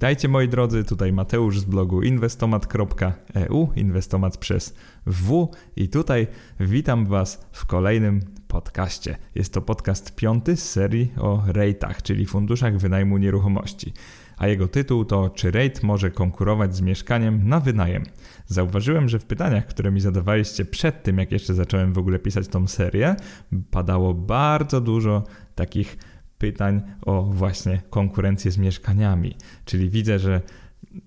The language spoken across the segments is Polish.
Witajcie moi drodzy, tutaj Mateusz z blogu inwestomat.eu, inwestomat przez W i tutaj witam Was w kolejnym podcaście. Jest to podcast piąty z serii o rejtach, czyli funduszach wynajmu nieruchomości. A jego tytuł to Czy rejt może konkurować z mieszkaniem na wynajem? Zauważyłem, że w pytaniach, które mi zadawaliście przed tym, jak jeszcze zacząłem w ogóle pisać tą serię, padało bardzo dużo takich pytań o właśnie konkurencję z mieszkaniami. Czyli widzę, że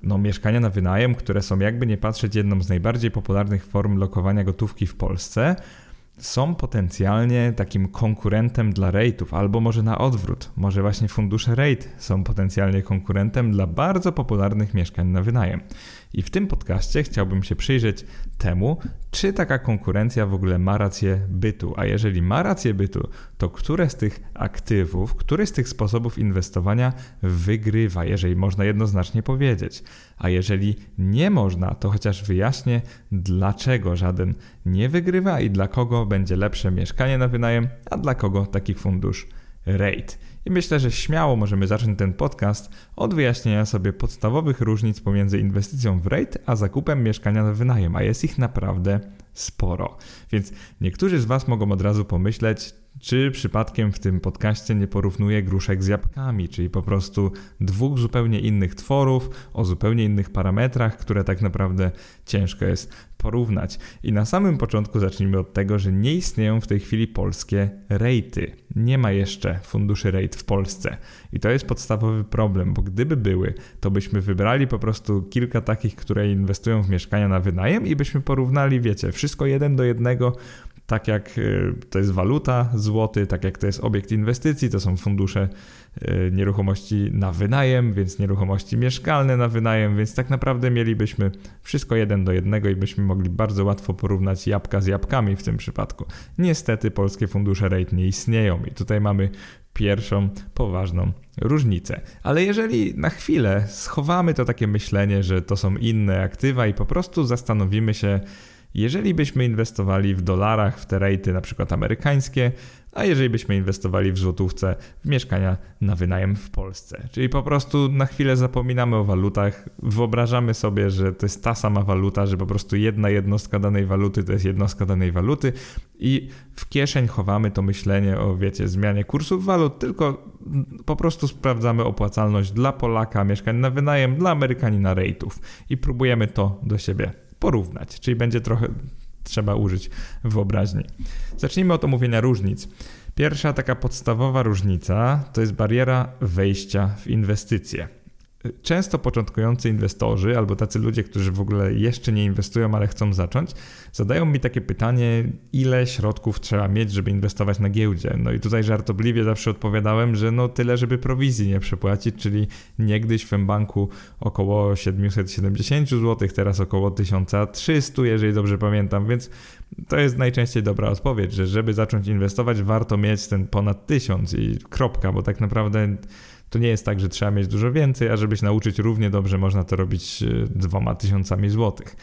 no, mieszkania na wynajem, które są jakby nie patrzeć jedną z najbardziej popularnych form lokowania gotówki w Polsce, są potencjalnie takim konkurentem dla rate'ów, albo może na odwrót, może właśnie fundusze rate są potencjalnie konkurentem dla bardzo popularnych mieszkań na wynajem. I w tym podcaście chciałbym się przyjrzeć temu, czy taka konkurencja w ogóle ma rację bytu. A jeżeli ma rację bytu, to które z tych aktywów, który z tych sposobów inwestowania wygrywa, jeżeli można jednoznacznie powiedzieć. A jeżeli nie można, to chociaż wyjaśnię, dlaczego żaden nie wygrywa i dla kogo będzie lepsze mieszkanie na wynajem, a dla kogo taki fundusz rate. I myślę, że śmiało możemy zacząć ten podcast od wyjaśnienia sobie podstawowych różnic pomiędzy inwestycją w rate a zakupem mieszkania na wynajem, a jest ich naprawdę sporo. Więc niektórzy z Was mogą od razu pomyśleć, czy przypadkiem w tym podcaście nie porównuję gruszek z jabłkami, czyli po prostu dwóch zupełnie innych tworów o zupełnie innych parametrach, które tak naprawdę ciężko jest porównać. I na samym początku zacznijmy od tego, że nie istnieją w tej chwili polskie rejty. Nie ma jeszcze funduszy rejt w Polsce. I to jest podstawowy problem, bo gdyby były, to byśmy wybrali po prostu kilka takich, które inwestują w mieszkania na wynajem i byśmy porównali, wiecie, wszystko jeden do jednego tak jak y, to jest waluta, złoty, tak jak to jest obiekt inwestycji, to są fundusze y, nieruchomości na wynajem, więc nieruchomości mieszkalne na wynajem, więc tak naprawdę mielibyśmy wszystko jeden do jednego i byśmy mogli bardzo łatwo porównać jabłka z jabłkami w tym przypadku. Niestety polskie fundusze rate nie istnieją i tutaj mamy pierwszą poważną różnicę. Ale jeżeli na chwilę schowamy to takie myślenie, że to są inne aktywa i po prostu zastanowimy się, jeżeli byśmy inwestowali w dolarach, w te rejty na przykład amerykańskie, a jeżeli byśmy inwestowali w złotówce w mieszkania na wynajem w Polsce. Czyli po prostu na chwilę zapominamy o walutach, wyobrażamy sobie, że to jest ta sama waluta, że po prostu jedna jednostka danej waluty to jest jednostka danej waluty i w kieszeń chowamy to myślenie o, wiecie, zmianie kursów walut, tylko po prostu sprawdzamy opłacalność dla Polaka mieszkań na wynajem, dla Amerykanina rejtów i próbujemy to do siebie porównać, czyli będzie trochę trzeba użyć wyobraźni. Zacznijmy od omówienia różnic. Pierwsza taka podstawowa różnica to jest bariera wejścia w inwestycje często początkujący inwestorzy albo tacy ludzie, którzy w ogóle jeszcze nie inwestują, ale chcą zacząć, zadają mi takie pytanie, ile środków trzeba mieć, żeby inwestować na giełdzie. No i tutaj żartobliwie zawsze odpowiadałem, że no tyle, żeby prowizji nie przepłacić, czyli niegdyś w banku około 770 zł, teraz około 1300, jeżeli dobrze pamiętam, więc to jest najczęściej dobra odpowiedź, że żeby zacząć inwestować, warto mieć ten ponad 1000 i kropka, bo tak naprawdę to nie jest tak, że trzeba mieć dużo więcej, a żeby się nauczyć równie dobrze, można to robić e, dwoma tysiącami złotych.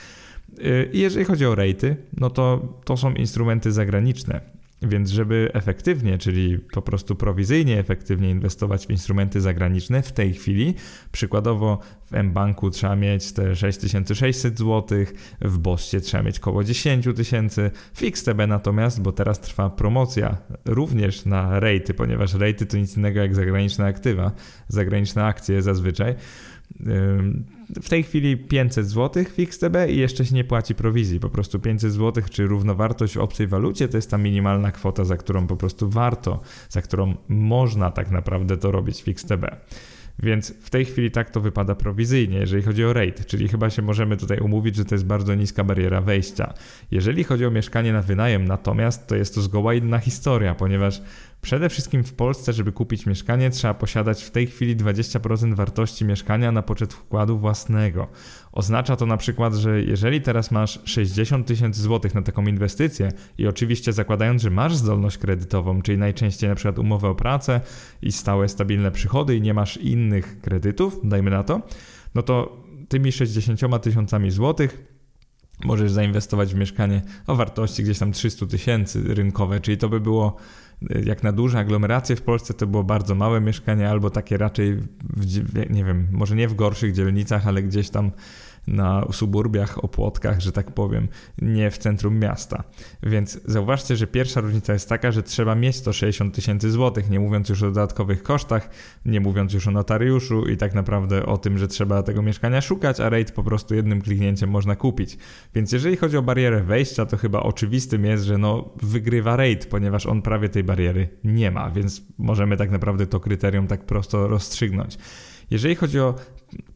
E, I jeżeli chodzi o rejty, no to to są instrumenty zagraniczne. Więc żeby efektywnie, czyli po prostu prowizyjnie efektywnie inwestować w instrumenty zagraniczne w tej chwili, przykładowo w mBanku trzeba mieć te 6600 zł, w Bossie trzeba mieć około 10 tysięcy, w XTB natomiast, bo teraz trwa promocja również na rejty, ponieważ rejty to nic innego jak zagraniczne aktywa, zagraniczne akcje zazwyczaj, w tej chwili 500 zł w i jeszcze się nie płaci prowizji. Po prostu 500 zł czy równowartość w obcej walucie to jest ta minimalna kwota, za którą po prostu warto, za którą można tak naprawdę to robić w. Więc w tej chwili tak to wypada prowizyjnie, jeżeli chodzi o rate, czyli chyba się możemy tutaj umówić, że to jest bardzo niska bariera wejścia. Jeżeli chodzi o mieszkanie na wynajem, natomiast to jest to zgoła inna historia, ponieważ Przede wszystkim w Polsce, żeby kupić mieszkanie, trzeba posiadać w tej chwili 20% wartości mieszkania na poczet wkładu własnego. Oznacza to na przykład, że jeżeli teraz masz 60 tysięcy złotych na taką inwestycję i oczywiście zakładając, że masz zdolność kredytową, czyli najczęściej na przykład umowę o pracę i stałe, stabilne przychody i nie masz innych kredytów, dajmy na to, no to tymi 60 tysiącami złotych możesz zainwestować w mieszkanie o wartości gdzieś tam 300 tysięcy rynkowe, czyli to by było jak na duże aglomeracje w Polsce to było bardzo małe mieszkanie, albo takie raczej, w, nie wiem, może nie w gorszych dzielnicach, ale gdzieś tam na suburbiach, opłotkach, że tak powiem, nie w centrum miasta. Więc zauważcie, że pierwsza różnica jest taka, że trzeba mieć to 60 tysięcy złotych, nie mówiąc już o dodatkowych kosztach, nie mówiąc już o notariuszu i tak naprawdę o tym, że trzeba tego mieszkania szukać, a rate po prostu jednym kliknięciem można kupić. Więc jeżeli chodzi o barierę wejścia, to chyba oczywistym jest, że no wygrywa rate, ponieważ on prawie tej bariery nie ma, więc możemy tak naprawdę to kryterium tak prosto rozstrzygnąć. Jeżeli chodzi o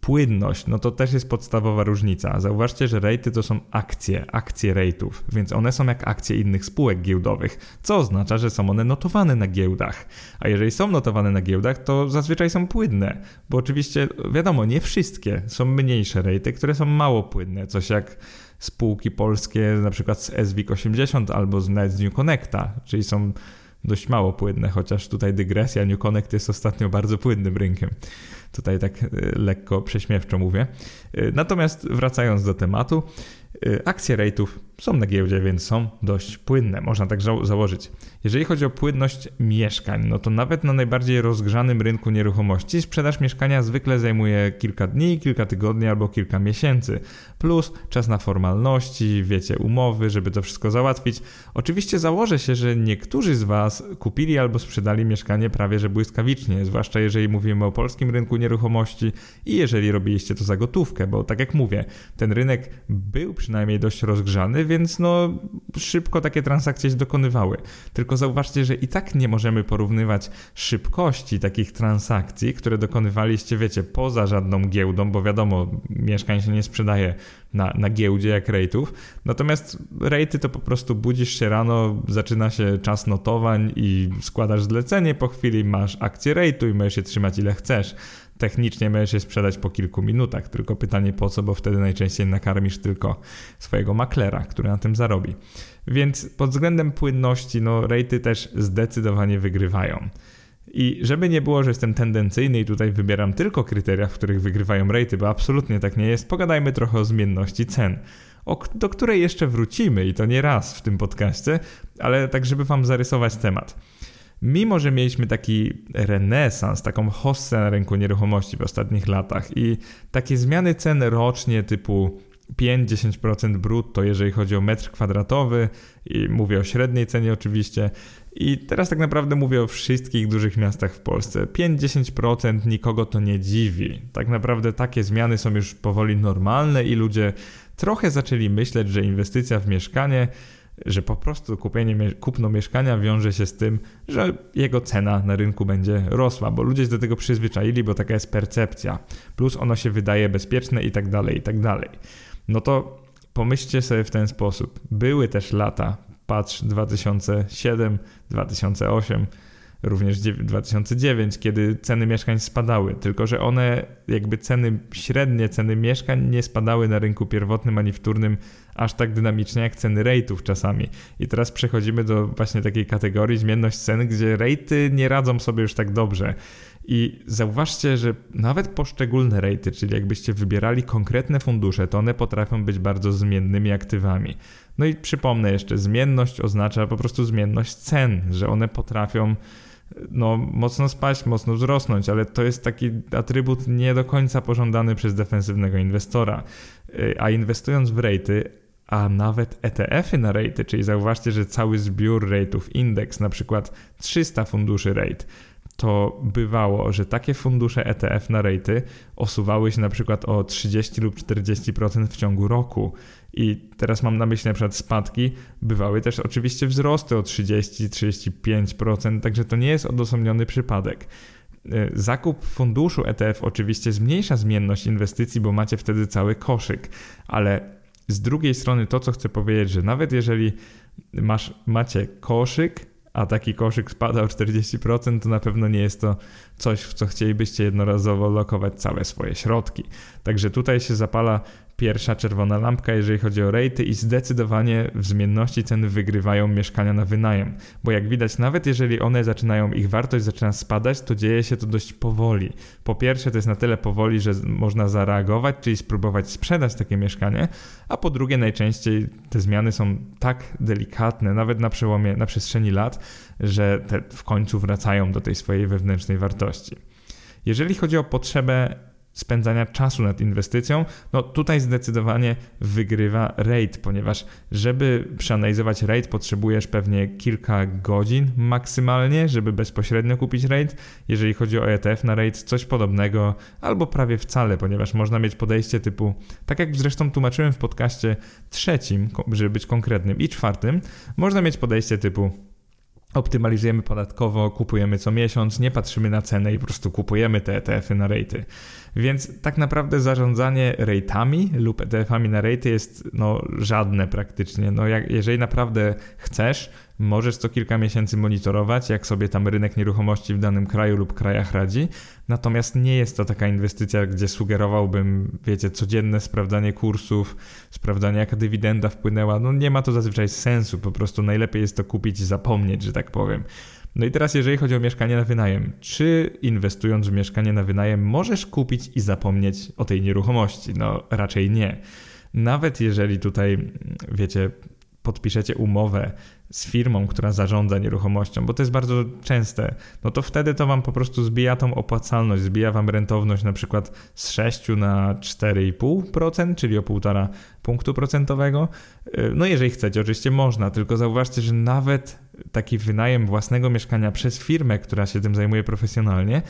płynność, no to też jest podstawowa różnica. Zauważcie, że rejty to są akcje, akcje rejtów, więc one są jak akcje innych spółek giełdowych, co oznacza, że są one notowane na giełdach. A jeżeli są notowane na giełdach, to zazwyczaj są płynne, bo oczywiście, wiadomo, nie wszystkie. Są mniejsze rejty, które są mało płynne, coś jak spółki polskie, na przykład z SWIG 80 albo z New Connecta, czyli są dość mało płynne, chociaż tutaj dygresja, New Connect jest ostatnio bardzo płynnym rynkiem. Tutaj tak e, lekko prześmiewczo mówię. E, natomiast wracając do tematu, e, akcje rate'ów są na giełdzie, więc są dość płynne, można tak założyć. Jeżeli chodzi o płynność mieszkań, no to nawet na najbardziej rozgrzanym rynku nieruchomości sprzedaż mieszkania zwykle zajmuje kilka dni, kilka tygodni albo kilka miesięcy. Plus czas na formalności, wiecie, umowy, żeby to wszystko załatwić. Oczywiście założę się, że niektórzy z Was kupili albo sprzedali mieszkanie prawie że błyskawicznie, zwłaszcza jeżeli mówimy o polskim rynku nieruchomości i jeżeli robiliście to za gotówkę, bo tak jak mówię, ten rynek był przynajmniej dość rozgrzany, więc no szybko takie transakcje się dokonywały. Tylko zauważcie, że i tak nie możemy porównywać szybkości takich transakcji, które dokonywaliście, wiecie, poza żadną giełdą, bo wiadomo, mieszkań się nie sprzedaje na, na giełdzie jak rejtów. Natomiast rejty to po prostu budzisz się rano, zaczyna się czas notowań i składasz zlecenie, po chwili masz akcję rejtu i możesz się trzymać ile chcesz technicznie możesz je sprzedać po kilku minutach. Tylko pytanie po co, bo wtedy najczęściej nakarmisz tylko swojego maklera, który na tym zarobi. Więc pod względem płynności, no rejty też zdecydowanie wygrywają. I żeby nie było, że jestem tendencyjny i tutaj wybieram tylko kryteria, w których wygrywają rejty, bo absolutnie tak nie jest, pogadajmy trochę o zmienności cen, do której jeszcze wrócimy i to nie raz w tym podcaście, ale tak, żeby Wam zarysować temat. Mimo, że mieliśmy taki renesans, taką hossę na rynku nieruchomości w ostatnich latach i takie zmiany cen rocznie typu 5-10% brutto, jeżeli chodzi o metr kwadratowy, i mówię o średniej cenie oczywiście. I teraz tak naprawdę mówię o wszystkich dużych miastach w Polsce. 5-10% nikogo to nie dziwi. Tak naprawdę takie zmiany są już powoli normalne i ludzie trochę zaczęli myśleć, że inwestycja w mieszkanie że po prostu kupienie, kupno mieszkania wiąże się z tym, że jego cena na rynku będzie rosła, bo ludzie się do tego przyzwyczaili, bo taka jest percepcja. Plus ono się wydaje bezpieczne i tak dalej, i tak dalej. No to pomyślcie sobie w ten sposób. Były też lata, patrz 2007, 2008, również 2009, kiedy ceny mieszkań spadały, tylko że one, jakby ceny, średnie ceny mieszkań nie spadały na rynku pierwotnym ani wtórnym aż tak dynamicznie jak ceny rate'ów czasami. I teraz przechodzimy do właśnie takiej kategorii zmienność cen, gdzie rate'y nie radzą sobie już tak dobrze. I zauważcie, że nawet poszczególne rejty, czyli jakbyście wybierali konkretne fundusze, to one potrafią być bardzo zmiennymi aktywami. No i przypomnę jeszcze, zmienność oznacza po prostu zmienność cen, że one potrafią no, mocno spaść, mocno wzrosnąć, ale to jest taki atrybut nie do końca pożądany przez defensywnego inwestora. Y, a inwestując w rejty, a nawet ETF-y na rejty, czyli zauważcie, że cały zbiór rejtów, indeks, na przykład 300 funduszy rejt, to bywało, że takie fundusze ETF na rejty osuwały się na przykład o 30 lub 40% w ciągu roku. I teraz mam na myśli na przykład spadki, bywały też oczywiście wzrosty o 30-35%, także to nie jest odosobniony przypadek. E, zakup funduszu ETF oczywiście zmniejsza zmienność inwestycji, bo macie wtedy cały koszyk, ale z drugiej strony to, co chcę powiedzieć, że nawet jeżeli masz, macie koszyk, a taki koszyk spada o 40%, to na pewno nie jest to coś, w co chcielibyście jednorazowo lokować całe swoje środki. Także tutaj się zapala pierwsza czerwona lampka, jeżeli chodzi o rejty i zdecydowanie w zmienności ceny wygrywają mieszkania na wynajem, bo jak widać, nawet jeżeli one zaczynają, ich wartość zaczyna spadać, to dzieje się to dość powoli. Po pierwsze, to jest na tyle powoli, że można zareagować, czyli spróbować sprzedać takie mieszkanie, a po drugie, najczęściej te zmiany są tak delikatne, nawet na przełomie, na przestrzeni lat, że te w końcu wracają do tej swojej wewnętrznej wartości. Jeżeli chodzi o potrzebę spędzania czasu nad inwestycją, no tutaj zdecydowanie wygrywa rate, ponieważ żeby przeanalizować rate potrzebujesz pewnie kilka godzin maksymalnie, żeby bezpośrednio kupić rate. Jeżeli chodzi o ETF na rate, coś podobnego albo prawie wcale, ponieważ można mieć podejście typu, tak jak zresztą tłumaczyłem w podcaście trzecim, żeby być konkretnym i czwartym, można mieć podejście typu optymalizujemy podatkowo, kupujemy co miesiąc, nie patrzymy na cenę i po prostu kupujemy te ETF-y na rejty. Więc tak naprawdę zarządzanie rejtami lub ETF-ami na rejty jest no, żadne praktycznie. No, jak, jeżeli naprawdę chcesz, Możesz co kilka miesięcy monitorować, jak sobie tam rynek nieruchomości w danym kraju lub krajach radzi. Natomiast nie jest to taka inwestycja, gdzie sugerowałbym, wiecie, codzienne sprawdzanie kursów, sprawdzanie jaka dywidenda wpłynęła. No nie ma to zazwyczaj sensu, po prostu najlepiej jest to kupić i zapomnieć, że tak powiem. No i teraz, jeżeli chodzi o mieszkanie na wynajem, czy inwestując w mieszkanie na wynajem możesz kupić i zapomnieć o tej nieruchomości? No raczej nie. Nawet jeżeli tutaj, wiecie, podpiszecie umowę z firmą, która zarządza nieruchomością, bo to jest bardzo częste, no to wtedy to wam po prostu zbija tą opłacalność, zbija wam rentowność na przykład z 6 na 4,5%, czyli o 1,5 punktu procentowego. Y, no jeżeli chcecie, oczywiście można, tylko zauważcie, że nawet taki wynajem własnego mieszkania przez firmę, która się tym zajmuje profesjonalnie,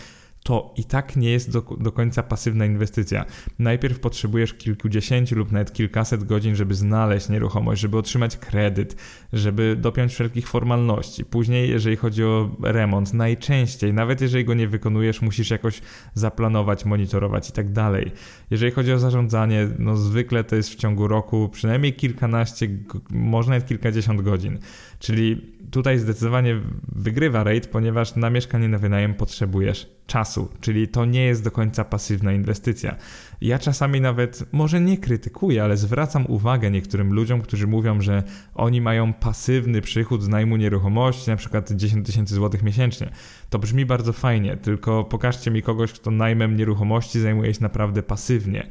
to i tak nie jest do, do końca pasywna inwestycja. Najpierw potrzebujesz kilkudziesięciu lub nawet kilkaset godzin, żeby znaleźć nieruchomość, żeby otrzymać kredyt, żeby dopiąć wszelkich formalności. Później, jeżeli chodzi o remont, najczęściej, nawet jeżeli go nie wykonujesz, musisz jakoś zaplanować, monitorować i tak dalej. Jeżeli chodzi o zarządzanie, no zwykle to jest w ciągu roku przynajmniej kilkanaście, może nawet kilkadziesiąt godzin. Czyli tutaj zdecydowanie wygrywa rate, ponieważ na mieszkanie na wynajem potrzebujesz czasu, czyli to nie jest do końca pasywna inwestycja. Ja czasami nawet, może nie krytykuję, ale zwracam uwagę niektórym ludziom, którzy mówią, że oni mają pasywny przychód z najmu nieruchomości, na przykład 10 tysięcy złotych miesięcznie. To brzmi bardzo fajnie, tylko pokażcie mi kogoś, kto najmem nieruchomości zajmuje się naprawdę pasywnie.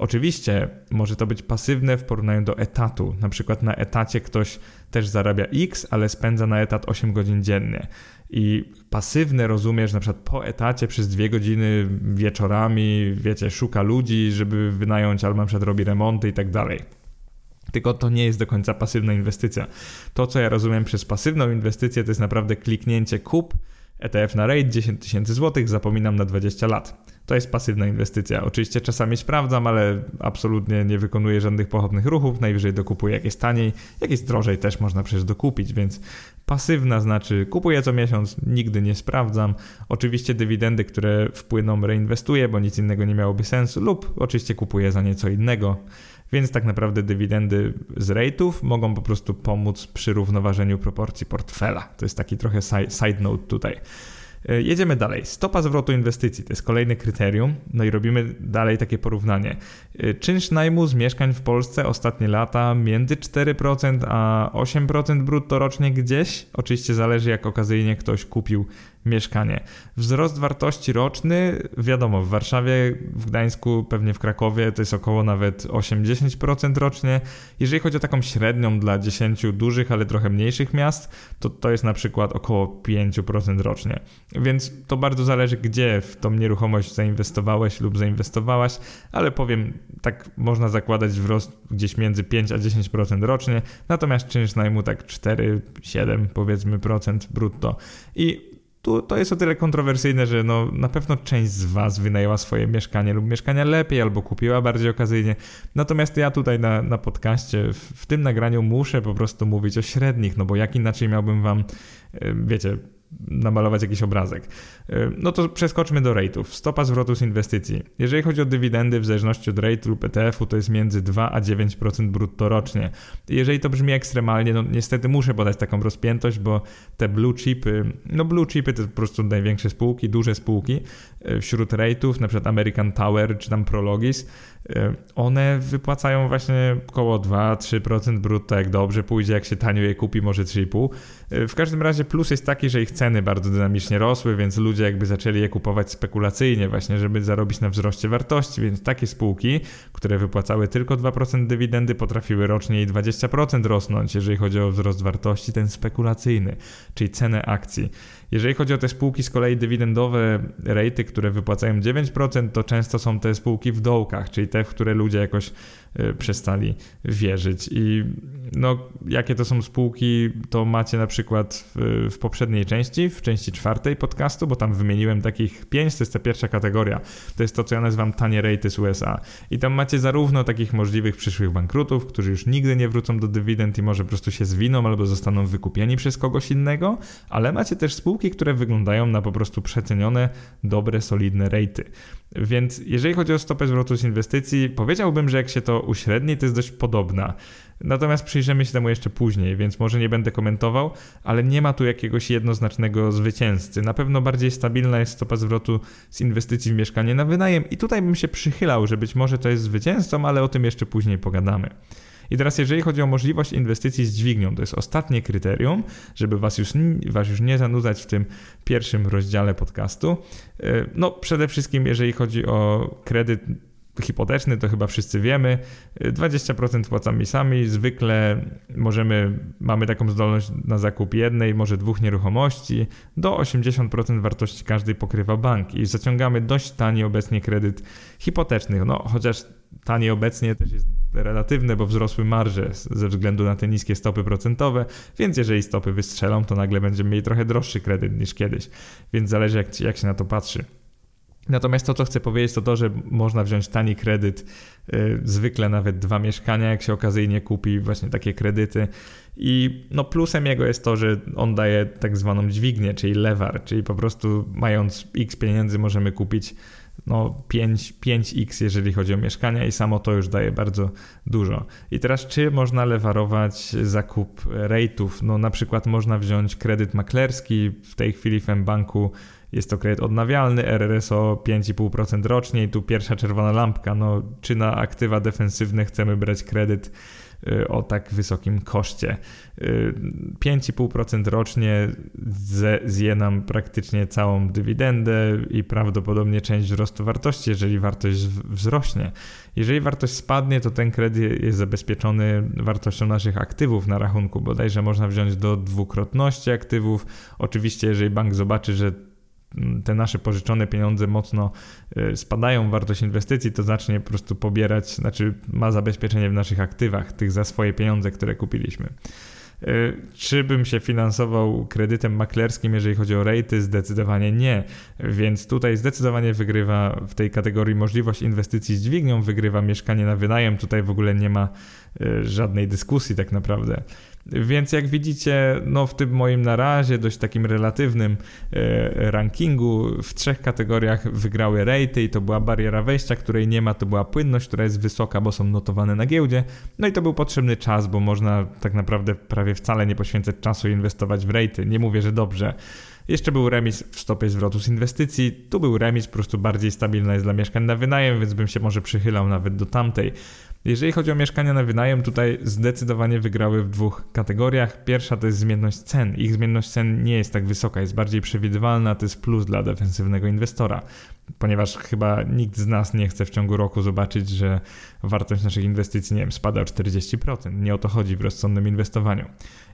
Oczywiście może to być pasywne w porównaniu do etatu. Na przykład na etacie ktoś też zarabia X, ale spędza na etat 8 godzin dziennie. I pasywne rozumiesz, na przykład po etacie przez dwie godziny wieczorami, wiecie, szuka ludzi, żeby wynająć, albo na przykład robi remonty i tak dalej. Tylko to nie jest do końca pasywna inwestycja. To, co ja rozumiem przez pasywną inwestycję, to jest naprawdę kliknięcie kup, ETF na rate 10 tysięcy złotych, zapominam na 20 lat. To jest pasywna inwestycja. Oczywiście czasami sprawdzam, ale absolutnie nie wykonuję żadnych pochodnych ruchów. Najwyżej dokupuję jakieś taniej, jakieś drożej też można przecież dokupić, więc pasywna znaczy kupuję co miesiąc, nigdy nie sprawdzam. Oczywiście dywidendy, które wpłyną, reinwestuję, bo nic innego nie miałoby sensu, lub oczywiście kupuję za nieco innego. Więc tak naprawdę dywidendy z rate'ów mogą po prostu pomóc przy równoważeniu proporcji portfela. To jest taki trochę side note tutaj. E, jedziemy dalej. Stopa zwrotu inwestycji to jest kolejne kryterium. No i robimy dalej takie porównanie. E, czynsz najmu z mieszkań w Polsce ostatnie lata między 4% a 8% brutto rocznie gdzieś. Oczywiście zależy jak okazyjnie ktoś kupił mieszkanie. Wzrost wartości roczny, wiadomo, w Warszawie, w Gdańsku, pewnie w Krakowie to jest około nawet 8-10% rocznie. Jeżeli chodzi o taką średnią dla 10 dużych, ale trochę mniejszych miast, to to jest na przykład około 5% rocznie. Więc to bardzo zależy, gdzie w tą nieruchomość zainwestowałeś lub zainwestowałaś, ale powiem, tak można zakładać wzrost gdzieś między 5 a 10% rocznie, natomiast czynsz najmu tak 4-7 powiedzmy procent brutto. I tu to jest o tyle kontrowersyjne, że no, na pewno część z Was wynajęła swoje mieszkanie lub mieszkania lepiej albo kupiła bardziej okazyjnie. Natomiast ja tutaj na, na podcaście, w, w tym nagraniu muszę po prostu mówić o średnich, no bo jak inaczej miałbym Wam, wiecie, namalować jakiś obrazek. E, no to przeskoczmy do rate'ów. Stopa zwrotu z inwestycji. Jeżeli chodzi o dywidendy, w zależności od rate lub ETF-u, to jest między 2 a 9% brutto rocznie. Jeżeli to brzmi ekstremalnie, no niestety muszę podać taką rozpiętość, bo te blue chipy, no blue chipy to po prostu największe spółki, duże spółki e, wśród rate'ów, na przykład American Tower czy tam Prologis, e, one wypłacają właśnie około 2-3% brutto, jak dobrze pójdzie, jak się tanio je kupi, może 3,5%. W każdym razie plus jest taki, że ich ceny bardzo dynamicznie rosły, więc ludzie jakby zaczęli je kupować spekulacyjnie właśnie, żeby zarobić na wzroście wartości, więc takie spółki, które wypłacały tylko 2% dywidendy, potrafiły rocznie i 20% rosnąć, jeżeli chodzi o wzrost wartości, ten spekulacyjny, czyli cenę akcji. Jeżeli chodzi o te spółki z kolei dywidendowe, rejty, które wypłacają 9%, to często są te spółki w dołkach, czyli te, w które ludzie jakoś y, przestali wierzyć. I no, jakie to są spółki, to macie na przykład w, w, poprzedniej części, w części czwartej podcastu, bo tam wymieniłem takich pięć, to jest ta pierwsza kategoria. To jest to, co ja nazywam tanie rejty z USA. I tam macie zarówno takich możliwych przyszłych bankrutów, którzy już nigdy nie wrócą do dywidend i może po prostu się zwiną albo zostaną wykupieni przez kogoś innego, ale macie też spółki, które wyglądają na po prostu przecenione, dobre, solidne rejty. Więc jeżeli chodzi o stopę zwrotu z inwestycji, powiedziałbym, że jak się to uśredni, to jest dość podobna. Natomiast przyjrzymy się temu jeszcze później, więc może nie będę komentował, ale nie ma tu jakiegoś jednoznacznego zwycięzcy. Na pewno bardziej stabilna jest stopa zwrotu z inwestycji w mieszkanie na wynajem i tutaj bym się przychylał, że być może to jest zwycięzcą, ale o tym jeszcze później pogadamy. I teraz, jeżeli chodzi o możliwość inwestycji z dźwignią, to jest ostatnie kryterium, żeby was już, was już nie zanudzać w tym pierwszym rozdziale podcastu. E, no, przede wszystkim, jeżeli chodzi o kredyt hipoteczny, to chyba wszyscy wiemy. 20% płacamy sami. Zwykle możemy, mamy taką zdolność na zakup jednej, może dwóch nieruchomości. Do 80% wartości każdej pokrywa bank i zaciągamy dość tani obecnie kredyt hipoteczny. No, chociaż tani obecnie też jest relatywne, bo wzrosły marże ze względu na te niskie stopy procentowe, więc jeżeli stopy wystrzelą, to nagle będziemy mieli trochę droższy kredyt niż kiedyś. Więc zależy jak, jak się na to patrzy. Natomiast to, co chcę powiedzieć, to to, że można wziąć tani kredyt, yy, zwykle nawet dwa mieszkania, jak się okazyjnie kupi, właśnie takie kredyty. I no plusem jego jest to, że on daje tak zwaną dźwignię, czyli lewar, czyli po prostu mając x pieniędzy możemy kupić no 5, 5x, jeżeli chodzi o mieszkania i samo to już daje bardzo dużo. I teraz czy można lewarować zakup rate'ów? No na przykład można wziąć kredyt maklerski, w tej chwili w mBanku jest to kredyt odnawialny, RRSO 5,5% rocznie i tu pierwsza czerwona lampka, no czy na aktywa defensywne chcemy brać kredyt o tak wysokim koszcie. 5,5% y, rocznie zje nam praktycznie całą dywidendę i prawdopodobnie część wzrostu wartości, jeżeli wartość wzrośnie. Jeżeli wartość spadnie, to ten kredyt jest zabezpieczony wartością naszych aktywów na rachunku. Bodajże można wziąć do dwukrotności aktywów. Oczywiście, jeżeli bank zobaczy, że te nasze pożyczone pieniądze mocno y, spadają, wartość inwestycji, to zacznie po prostu pobierać, znaczy ma zabezpieczenie w naszych aktywach, tych za swoje pieniądze, które kupiliśmy. Y, czy bym się finansował kredytem maklerskim, jeżeli chodzi o rejty? Zdecydowanie nie. Więc tutaj zdecydowanie wygrywa w tej kategorii możliwość inwestycji z dźwignią, wygrywa mieszkanie na wynajem. Tutaj w ogóle nie ma y, żadnej dyskusji tak naprawdę. Więc jak widzicie, no w tym moim na razie dość takim relatywnym e, rankingu w trzech kategoriach wygrały rejty i to była bariera wejścia, której nie ma, to była płynność, która jest wysoka, bo są notowane na giełdzie. No i to był potrzebny czas, bo można tak naprawdę prawie wcale nie poświęcać czasu i inwestować w rejty. Nie mówię, że dobrze. Jeszcze był remis w stopie zwrotu z inwestycji, tu był remis po prostu bardziej stabilny jest dla mieszkań na wynajem, więc bym się może przychylał nawet do tamtej. Jeżeli chodzi o mieszkania na wynajem, tutaj zdecydowanie wygrały w dwóch kategoriach. Pierwsza to jest zmienność cen. Ich zmienność cen nie jest tak wysoka, jest bardziej przewidywalna, to jest plus dla defensywnego inwestora, ponieważ chyba nikt z nas nie chce w ciągu roku zobaczyć, że wartość naszych inwestycji, nie wiem, spada o 40%. Nie o to chodzi w rozsądnym inwestowaniu.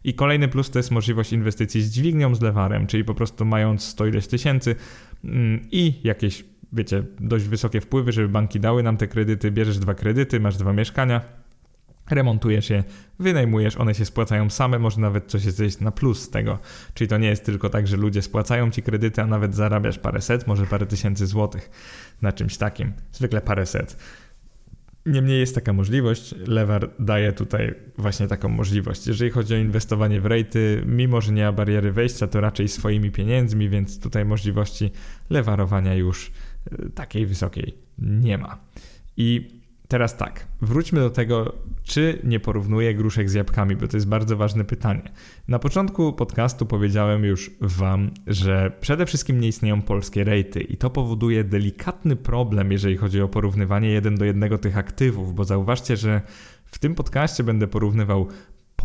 I kolejny plus to jest możliwość inwestycji z dźwignią, z lewarem, czyli po prostu mając 100 ileś tysięcy mm, i jakieś wiecie, dość wysokie wpływy, żeby banki dały nam te kredyty, bierzesz dwa kredyty, masz dwa mieszkania, remontujesz je, wynajmujesz, one się spłacają same, może nawet coś jest na plus z tego. Czyli to nie jest tylko tak, że ludzie spłacają ci kredyty, a nawet zarabiasz parę set, może parę tysięcy złotych na czymś takim. Zwykle parę set. Niemniej jest taka możliwość, Lewar daje tutaj właśnie taką możliwość. Jeżeli chodzi o inwestowanie w rejty, mimo że nie ma bariery wejścia, to raczej swoimi pieniędzmi, więc tutaj możliwości lewarowania już takiej wysokiej nie ma. I Teraz tak, wróćmy do tego, czy nie porównuję gruszek z jabłkami, bo to jest bardzo ważne pytanie. Na początku podcastu powiedziałem już Wam, że przede wszystkim nie istnieją polskie rejty i to powoduje delikatny problem, jeżeli chodzi o porównywanie jeden do jednego tych aktywów, bo zauważcie, że w tym podcaście będę porównywał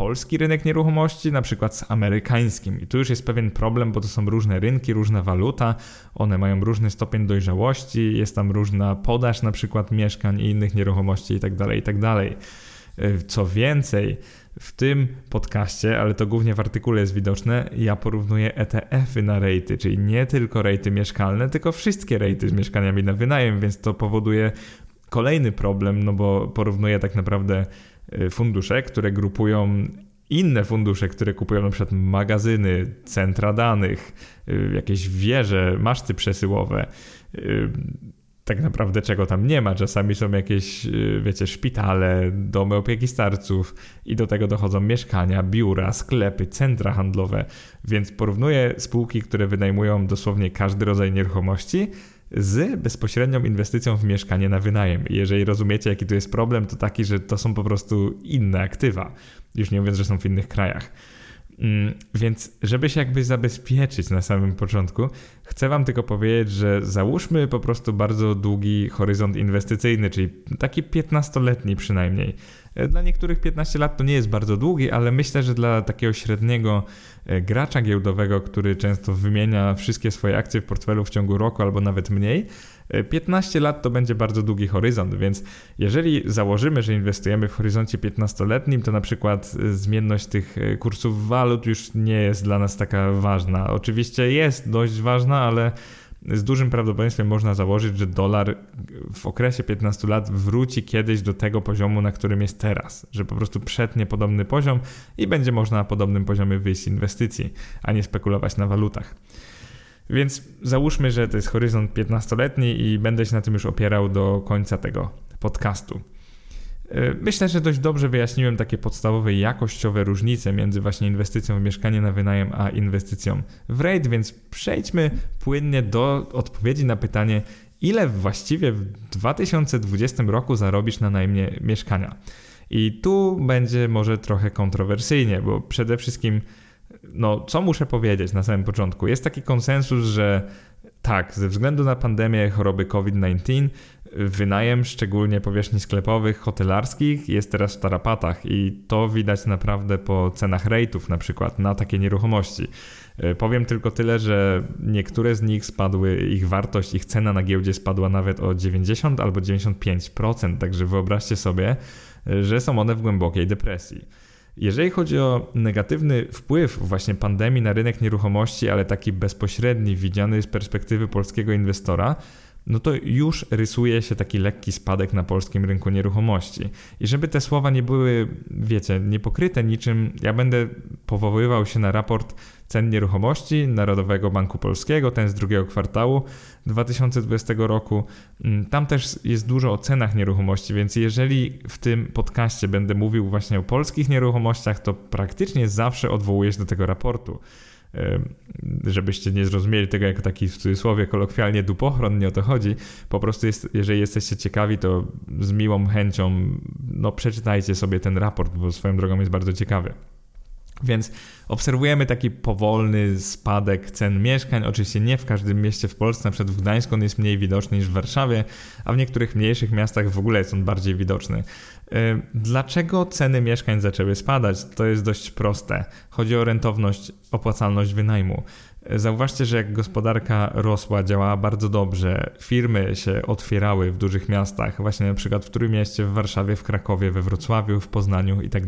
polski rynek nieruchomości, na przykład z amerykańskim. I tu już jest pewien problem, bo to są różne rynki, różna waluta, one mają różny stopień dojrzałości, jest tam różna podaż na przykład mieszkań i innych nieruchomości itd., tak itd. Tak y, co więcej, w tym podcaście, ale to głównie w artykule jest widoczne, ja porównuję ETF-y na rejty, czyli nie tylko rejty mieszkalne, tylko wszystkie rejty z mieszkaniami na wynajem, więc to powoduje kolejny problem, no bo porównuję tak naprawdę fundusze, które grupują inne fundusze, które kupują na przykład magazyny, centra danych, y, jakieś wieże, maszty przesyłowe. Y, tak naprawdę czego tam nie ma. Czasami są jakieś, wiecie, szpitale, domy opieki starców i do tego dochodzą mieszkania, biura, sklepy, centra handlowe. Więc porównuję spółki, które wynajmują dosłownie każdy rodzaj nieruchomości z bezpośrednią inwestycją w mieszkanie na wynajem. Jeżeli rozumiecie, jaki tu jest problem, to taki, że to są po prostu inne aktywa, już nie mówiąc, że są w innych krajach. Mm, więc, żeby się jakby zabezpieczyć na samym początku, chcę Wam tylko powiedzieć, że załóżmy po prostu bardzo długi horyzont inwestycyjny, czyli taki 15-letni przynajmniej. E, dla niektórych 15 lat to nie jest bardzo długi, ale myślę, że dla takiego średniego e, gracza giełdowego, który często wymienia wszystkie swoje akcje w portfelu w ciągu roku albo nawet mniej, 15 e, lat to będzie bardzo długi horyzont, więc jeżeli założymy, że inwestujemy w horyzoncie 15-letnim, to na przykład zmienność tych kursów walut już nie jest dla nas taka ważna. Oczywiście jest dość ważna, ale z dużym prawdopodobieństwem można założyć, że dolar w okresie 15 lat wróci kiedyś do tego poziomu, na którym jest teraz, że po prostu przetnie podobny poziom i będzie można na podobnym poziomie wyjść z inwestycji, a nie spekulować na walutach. Więc załóżmy, że to jest horyzont 15-letni i będę się na tym już opierał do końca tego podcastu. E, myślę, że dość dobrze wyjaśniłem takie podstawowe jakościowe różnice między właśnie inwestycją w mieszkanie na wynajem a inwestycją w REIT, więc przejdźmy płynnie do odpowiedzi na pytanie, ile właściwie w 2020 roku zarobisz na najmie mieszkania. I tu będzie może trochę kontrowersyjnie, bo przede wszystkim, no co muszę powiedzieć na samym początku? Jest taki konsensus, że tak, ze względu na pandemię choroby COVID-19 wynajem, szczególnie powierzchni sklepowych, hotelarskich, jest teraz w tarapatach i to widać naprawdę po cenach rejtów na przykład na takie nieruchomości. E, powiem tylko tyle, że niektóre z nich spadły, ich wartość, ich cena na giełdzie spadła nawet o 90 albo 95%, także wyobraźcie sobie, e, że są one w głębokiej depresji. Jeżeli chodzi o negatywny wpływ właśnie pandemii na rynek nieruchomości, ale taki bezpośredni, widziany z perspektywy polskiego inwestora, no to już rysuje się taki lekki spadek na polskim rynku nieruchomości. I żeby te słowa nie były, wiecie, niepokryte niczym, ja będę powoływał się na raport cen nieruchomości Narodowego Banku Polskiego, ten z drugiego kwartału 2020 roku. Mm, tam też jest dużo o cenach nieruchomości, więc jeżeli w tym podcaście będę mówił właśnie o polskich nieruchomościach, to praktycznie zawsze odwołuję się do tego raportu żebyście nie zrozumieli tego jako taki w cudzysłowie kolokwialnie dupochron, nie o to chodzi. Po prostu jest, jeżeli jesteście ciekawi, to z miłą chęcią no, przeczytajcie sobie ten raport, bo swoją drogą jest bardzo ciekawy. Więc obserwujemy taki powolny spadek cen mieszkań. Oczywiście nie w każdym mieście w Polsce, na przykład w Gdańsku on jest mniej widoczny niż w Warszawie, a w niektórych mniejszych miastach w ogóle jest on bardziej widoczny. E, dlaczego ceny mieszkań zaczęły spadać? To jest dość proste. Chodzi o rentowność, opłacalność wynajmu. E, zauważcie, że jak gospodarka rosła, działała bardzo dobrze, firmy się otwierały w dużych miastach, właśnie na przykład w Trójmieście, w Warszawie, w Krakowie, we Wrocławiu, w Poznaniu i tak.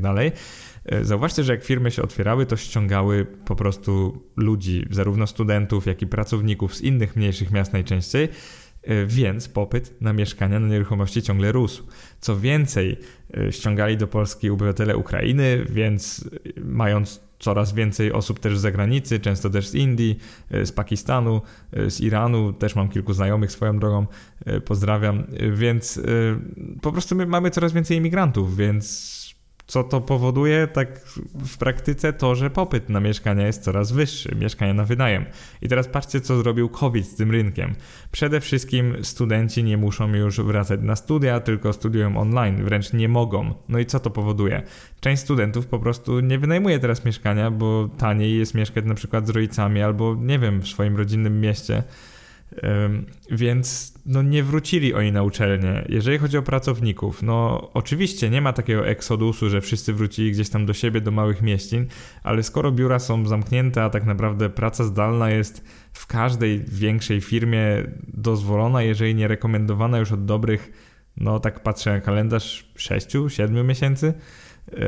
E, zauważcie, że jak firmy się otwierały, to ściągały po prostu ludzi, zarówno studentów, jak i pracowników z innych mniejszych miast najczęściej więc popyt na mieszkania, na nieruchomości ciągle rósł. Co więcej, e, ściągali do Polski obywatele Ukrainy, więc e, mając coraz więcej osób też z zagranicy, często też z Indii, z Pakistanu, z Iranu, też mam kilku znajomych swoją drogą, pozdrawiam, więc po prostu my mamy coraz więcej imigrantów, więc co to powoduje tak w praktyce? To, że popyt na mieszkania jest coraz wyższy, mieszkania na wynajem. I teraz patrzcie, co zrobił COVID z tym rynkiem. Przede wszystkim studenci nie muszą już wracać na studia, tylko studiują online, wręcz nie mogą. No i co to powoduje? Część studentów po prostu nie wynajmuje teraz mieszkania, bo taniej jest mieszkać na przykład z rodzicami albo, nie wiem, w swoim rodzinnym mieście więc no nie wrócili oni na uczelnię. Jeżeli chodzi o pracowników, no oczywiście nie ma takiego eksodusu, że wszyscy wrócili gdzieś tam do siebie, do małych mieścin, ale skoro biura są zamknięte, a tak naprawdę praca zdalna jest w każdej większej firmie dozwolona, jeżeli nie rekomendowana już od dobrych, no tak patrzę na kalendarz 6-7 miesięcy,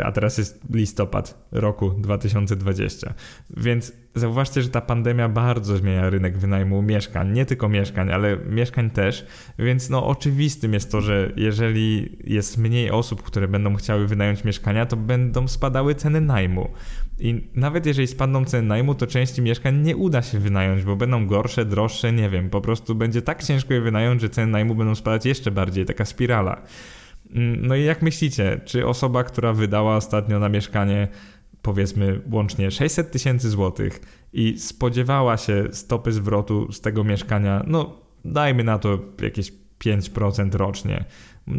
a teraz jest listopad roku 2020. Więc zauważcie, że ta pandemia bardzo zmienia rynek wynajmu mieszkań, nie tylko mieszkań, ale mieszkań też. Więc no oczywistym jest to, że jeżeli jest mniej osób, które będą chciały wynająć mieszkania, to będą spadały ceny najmu. I nawet jeżeli spadną ceny najmu, to części mieszkań nie uda się wynająć, bo będą gorsze, droższe, nie wiem. Po prostu będzie tak ciężko je wynająć, że ceny najmu będą spadać jeszcze bardziej, taka spirala. Mm, no i jak myślicie, czy osoba, która wydała ostatnio na mieszkanie powiedzmy łącznie 600 tysięcy złotych i spodziewała się stopy zwrotu z tego mieszkania, no dajmy na to jakieś 5% rocznie.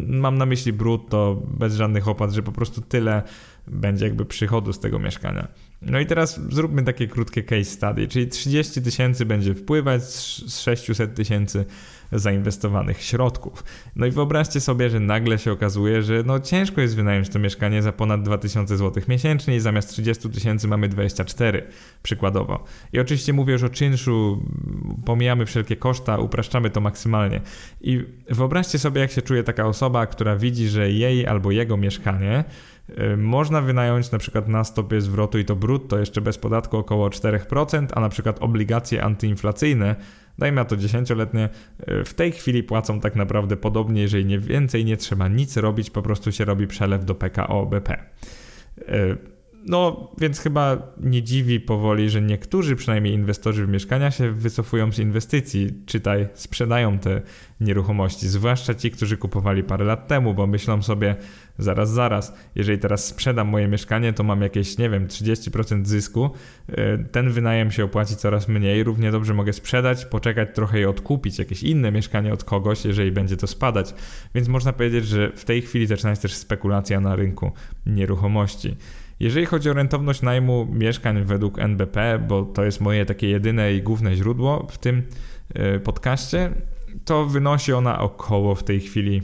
Mam na myśli brutto, bez żadnych opłat, że po prostu tyle będzie jakby przychodu z tego mieszkania. No i teraz zróbmy takie krótkie case study, czyli 30 tysięcy będzie wpływać z 600 tysięcy zainwestowanych środków. No i wyobraźcie sobie, że nagle się okazuje, że no ciężko jest wynająć to mieszkanie za ponad 2000 zł miesięcznie i zamiast 30 tysięcy mamy 24 przykładowo. I oczywiście mówię już o czynszu, pomijamy wszelkie koszta, upraszczamy to maksymalnie. I wyobraźcie sobie, jak się czuje taka osoba, która widzi, że jej albo jego mieszkanie można wynająć na przykład na stopie zwrotu i to brutto jeszcze bez podatku około 4%, a na przykład obligacje antyinflacyjne dajmy na to dziesięcioletnie, e, w tej chwili płacą tak naprawdę podobnie, jeżeli nie więcej, nie trzeba nic robić, po prostu się robi przelew do PKO BP. No, więc chyba nie dziwi powoli, że niektórzy przynajmniej inwestorzy w mieszkania się wycofują z inwestycji, czytaj, sprzedają te nieruchomości, zwłaszcza ci, którzy kupowali parę lat temu, bo myślą sobie, zaraz, zaraz, jeżeli teraz sprzedam moje mieszkanie, to mam jakieś, nie wiem, 30% zysku, e, ten wynajem się opłaci coraz mniej, równie dobrze mogę sprzedać, poczekać trochę i odkupić jakieś inne mieszkanie od kogoś, jeżeli będzie to spadać. Więc można powiedzieć, że w tej chwili zaczyna się też spekulacja na rynku nieruchomości. Jeżeli chodzi o rentowność najmu mieszkań według NBP, bo to jest moje takie jedyne i główne źródło w tym e, podcaście, to wynosi ona około w tej chwili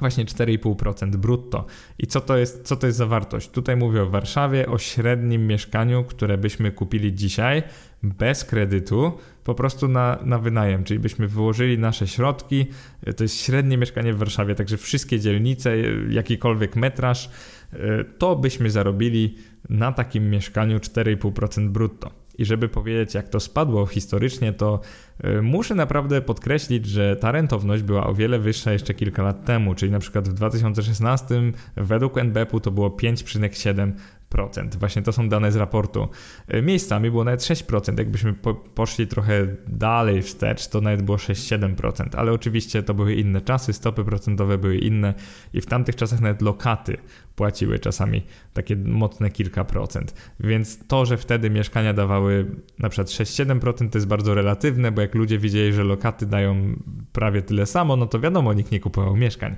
właśnie 4,5% brutto. I co to, jest, co to jest za wartość? Tutaj mówię o Warszawie, o średnim mieszkaniu, które byśmy kupili dzisiaj bez kredytu, po prostu na, na wynajem, czyli byśmy wyłożyli nasze środki. To jest średnie mieszkanie w Warszawie, także wszystkie dzielnice, jakikolwiek metraż, to byśmy zarobili na takim mieszkaniu 4,5% brutto. I żeby powiedzieć, jak to spadło historycznie, to y, muszę naprawdę podkreślić, że ta rentowność była o wiele wyższa jeszcze kilka lat temu, czyli na przykład w 2016 według NBP-u to było 5,7%. Właśnie to są dane z raportu. Y, miejscami było nawet 6%. Jakbyśmy po, poszli trochę dalej wstecz, to nawet było 6-7%. Ale oczywiście to były inne czasy, stopy procentowe były inne i w tamtych czasach nawet lokaty płaciły czasami takie mocne kilka procent. Więc to, że wtedy mieszkania dawały na przykład 6-7% to jest bardzo relatywne, bo jak ludzie widzieli, że lokaty dają prawie tyle samo, no to wiadomo, nikt nie kupował mieszkań.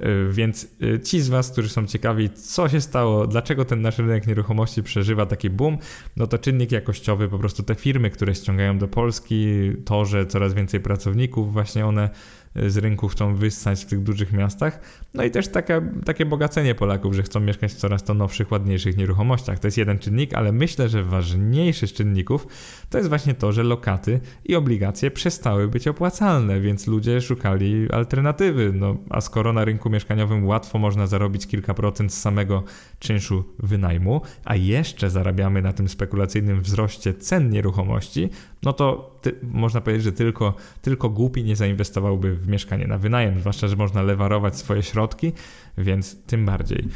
Y, więc y, ci z Was, którzy są ciekawi, co się stało, dlaczego ten nasz rynek nieruchomości przeżywa taki boom, no to czynnik jakościowy, po prostu te firmy, które ściągają do Polski, to, że coraz więcej pracowników, właśnie one z rynku chcą wyssać w tych dużych miastach. No i też taka, takie bogacenie Polaków, że chcą mieszkać w coraz to nowszych, ładniejszych nieruchomościach. To jest jeden czynnik, ale myślę, że ważniejszy z czynników to jest właśnie to, że lokaty i obligacje przestały być opłacalne, więc ludzie szukali alternatywy. No, a skoro na rynku mieszkaniowym łatwo można zarobić kilka procent z samego czynszu wynajmu, a jeszcze zarabiamy na tym spekulacyjnym wzroście cen nieruchomości, no to ty, można powiedzieć, że tylko, tylko głupi nie zainwestowałby w mieszkanie na wynajem, zwłaszcza, że można lewarować swoje środki, więc tym bardziej.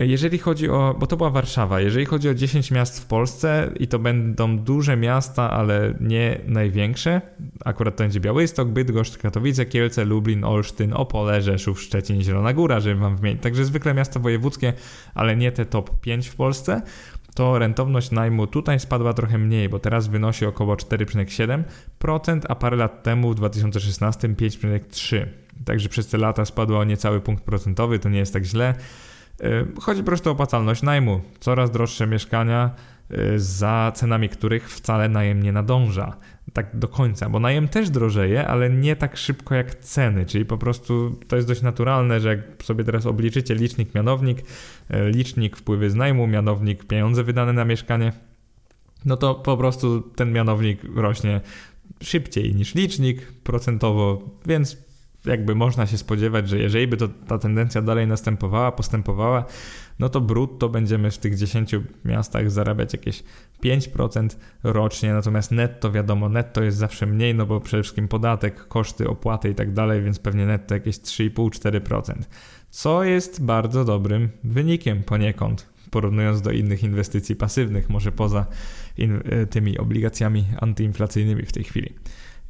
Jeżeli chodzi o, bo to była Warszawa, jeżeli chodzi o 10 miast w Polsce i to będą duże miasta, ale nie największe, akurat to będzie Białystok, Bydgoszcz, Katowice, Kielce, Lublin, Olsztyn, Opole, Rzeszów, Szczecin, Zielona Góra, żeby wam wymienić. Także zwykle miasta wojewódzkie, ale nie te top 5 w Polsce to rentowność najmu tutaj spadła trochę mniej, bo teraz wynosi około 4,7%, a parę lat temu w 2016 5,3%. Także przez te lata spadła o niecały punkt procentowy, to nie jest tak źle. E, chodzi po prostu o opłacalność najmu. Coraz droższe mieszkania, e, za cenami których wcale najem nie nadąża. Tak do końca, bo najem też drożeje, ale nie tak szybko jak ceny, czyli po prostu to jest dość naturalne, że jak sobie teraz obliczycie licznik, mianownik, e, licznik wpływy z najmu, mianownik pieniądze wydane na mieszkanie, no to po prostu ten mianownik rośnie szybciej niż licznik procentowo, więc jakby można się spodziewać, że jeżeli by to, ta tendencja dalej następowała, postępowała, no to brutto będziemy w tych 10 miastach zarabiać jakieś 5% rocznie, natomiast netto wiadomo, netto jest zawsze mniej, no bo przede wszystkim podatek, koszty, opłaty i tak dalej, więc pewnie netto jakieś 3,5-4%, co jest bardzo dobrym wynikiem poniekąd, porównując do innych inwestycji pasywnych, może poza in, tymi obligacjami antyinflacyjnymi w tej chwili.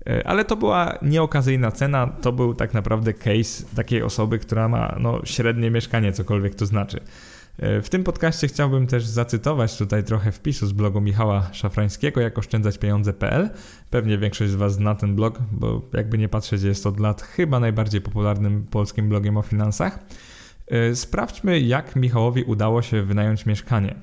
E, ale to była nieokazyjna cena, to był tak naprawdę case takiej osoby, która ma no, średnie mieszkanie, cokolwiek to znaczy. E, w tym podcaście chciałbym też zacytować tutaj trochę wpisu z blogu Michała Szafrańskiego, jak oszczędzać pieniądze.pl. Pewnie większość z Was zna ten blog, bo jakby nie patrzeć, jest od lat chyba najbardziej popularnym polskim blogiem o finansach. E, sprawdźmy, jak Michałowi udało się wynająć mieszkanie.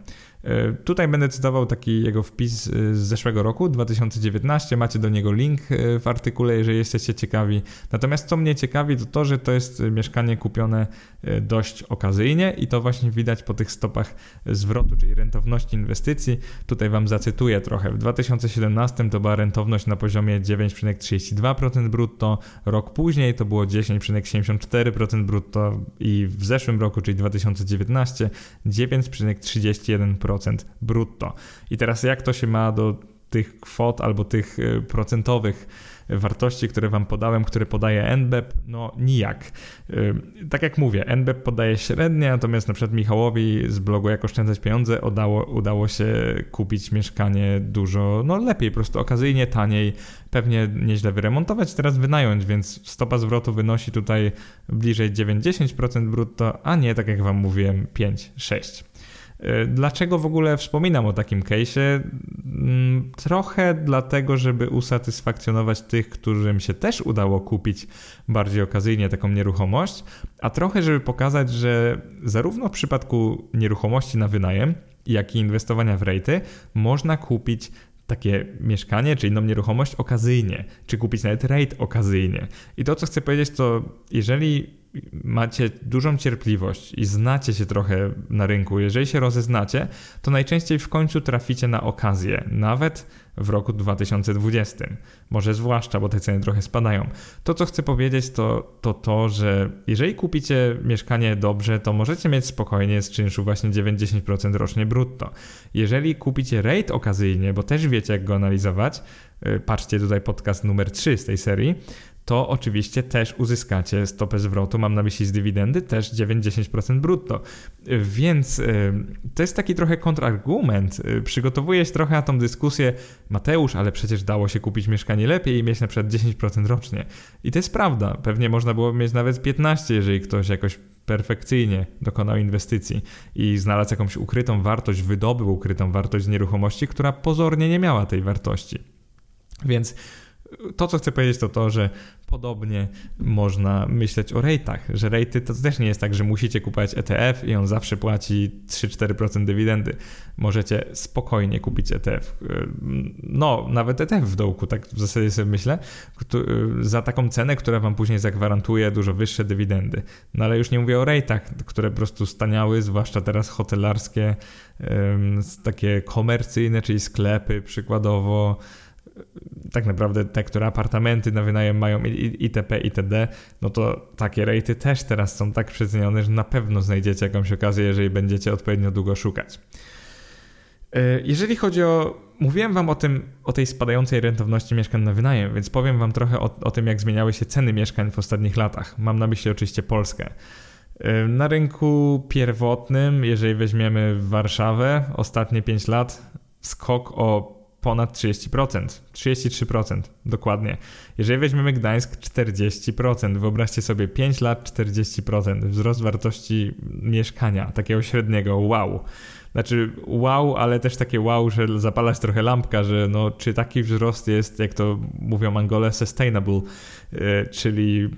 E, tutaj będę cytował taki jego wpis e, z zeszłego roku, 2019. Macie do niego link e, w artykule, jeżeli jesteście ciekawi. Natomiast co mnie ciekawi, to to, że to jest mieszkanie kupione dość okazyjnie i to właśnie widać po tych stopach zwrotu, czyli rentowności inwestycji. Tutaj Wam zacytuję trochę. W 2017 to była rentowność na poziomie 9,32% brutto, rok później to było 10,74% brutto i w zeszłym roku, czyli 2019, 9,31% brutto. I teraz jak to się ma do tych kwot albo tych e, procentowych wartości, które Wam podałem, które podaje NBEP, no nijak. E, tak jak mówię, NBEP podaje średnie, natomiast na przykład Michałowi z blogu Jak oszczędzać pieniądze udało, udało się kupić mieszkanie dużo, no lepiej, po prostu okazyjnie taniej, pewnie nieźle wyremontować, teraz wynająć, więc stopa zwrotu wynosi tutaj bliżej 9-10% brutto, a nie tak jak Wam mówiłem 5-6%. E, dlaczego w ogóle wspominam o takim case'ie? Mm, trochę dlatego, żeby usatysfakcjonować tych, którym się też udało kupić bardziej okazyjnie taką nieruchomość, a trochę, żeby pokazać, że zarówno w przypadku nieruchomości na wynajem, jak i inwestowania w rejty można kupić takie mieszkanie czy inną nieruchomość okazyjnie, czy kupić nawet rate okazyjnie. I to, co chcę powiedzieć, to jeżeli macie dużą cierpliwość i znacie się trochę na rynku, jeżeli się rozeznacie, to najczęściej w końcu traficie na okazję, nawet w roku 2020. Może zwłaszcza, bo te ceny trochę spadają. To, co chcę powiedzieć, to, to to, że jeżeli kupicie mieszkanie dobrze, to możecie mieć spokojnie z czynszu właśnie 90% rocznie brutto. Jeżeli kupicie rate okazyjnie, bo też wiecie, jak go analizować, y, patrzcie tutaj podcast numer 3 z tej serii, to oczywiście też uzyskacie stopę zwrotu, mam na myśli z dywidendy, też 9-10% brutto. Więc y, to jest taki trochę kontrargument. Y, przygotowuję się trochę na tą dyskusję, Mateusz, ale przecież dało się kupić mieszkanie lepiej i mieć na przykład 10% rocznie. I to jest prawda. Pewnie można było mieć nawet 15, jeżeli ktoś jakoś perfekcyjnie dokonał inwestycji i znalazł jakąś ukrytą wartość, wydobył ukrytą wartość z nieruchomości, która pozornie nie miała tej wartości. Więc to, co chcę powiedzieć, to to, że podobnie można myśleć o rejtach, że rejty to też nie jest tak, że musicie kupować ETF i on zawsze płaci 3-4% dywidendy. Możecie spokojnie kupić ETF. No, nawet ETF w dołku, tak w zasadzie sobie myślę, za taką cenę, która wam później zagwarantuje dużo wyższe dywidendy. No ale już nie mówię o rejtach, które po prostu staniały, zwłaszcza teraz hotelarskie, takie komercyjne, czyli sklepy przykładowo, tak naprawdę te, które apartamenty na wynajem mają itp. itd., no to takie rejty też teraz są tak przecenione, że na pewno znajdziecie jakąś okazję, jeżeli będziecie odpowiednio długo szukać. E, jeżeli chodzi o. Mówiłem Wam o, tym, o tej spadającej rentowności mieszkań na wynajem, więc powiem Wam trochę o, o tym, jak zmieniały się ceny mieszkań w ostatnich latach. Mam na myśli oczywiście Polskę. Na rynku pierwotnym, jeżeli weźmiemy Warszawę, ostatnie 5 lat, skok o ponad 30%, 33% dokładnie. Jeżeli weźmiemy Gdańsk 40%, wyobraźcie sobie 5 lat 40% wzrost wartości mieszkania, takiego średniego, wow. Znaczy wow, ale też takie wow, że zapalać trochę lampka, że no, czy taki wzrost jest, jak to mówią Angole, sustainable, czyli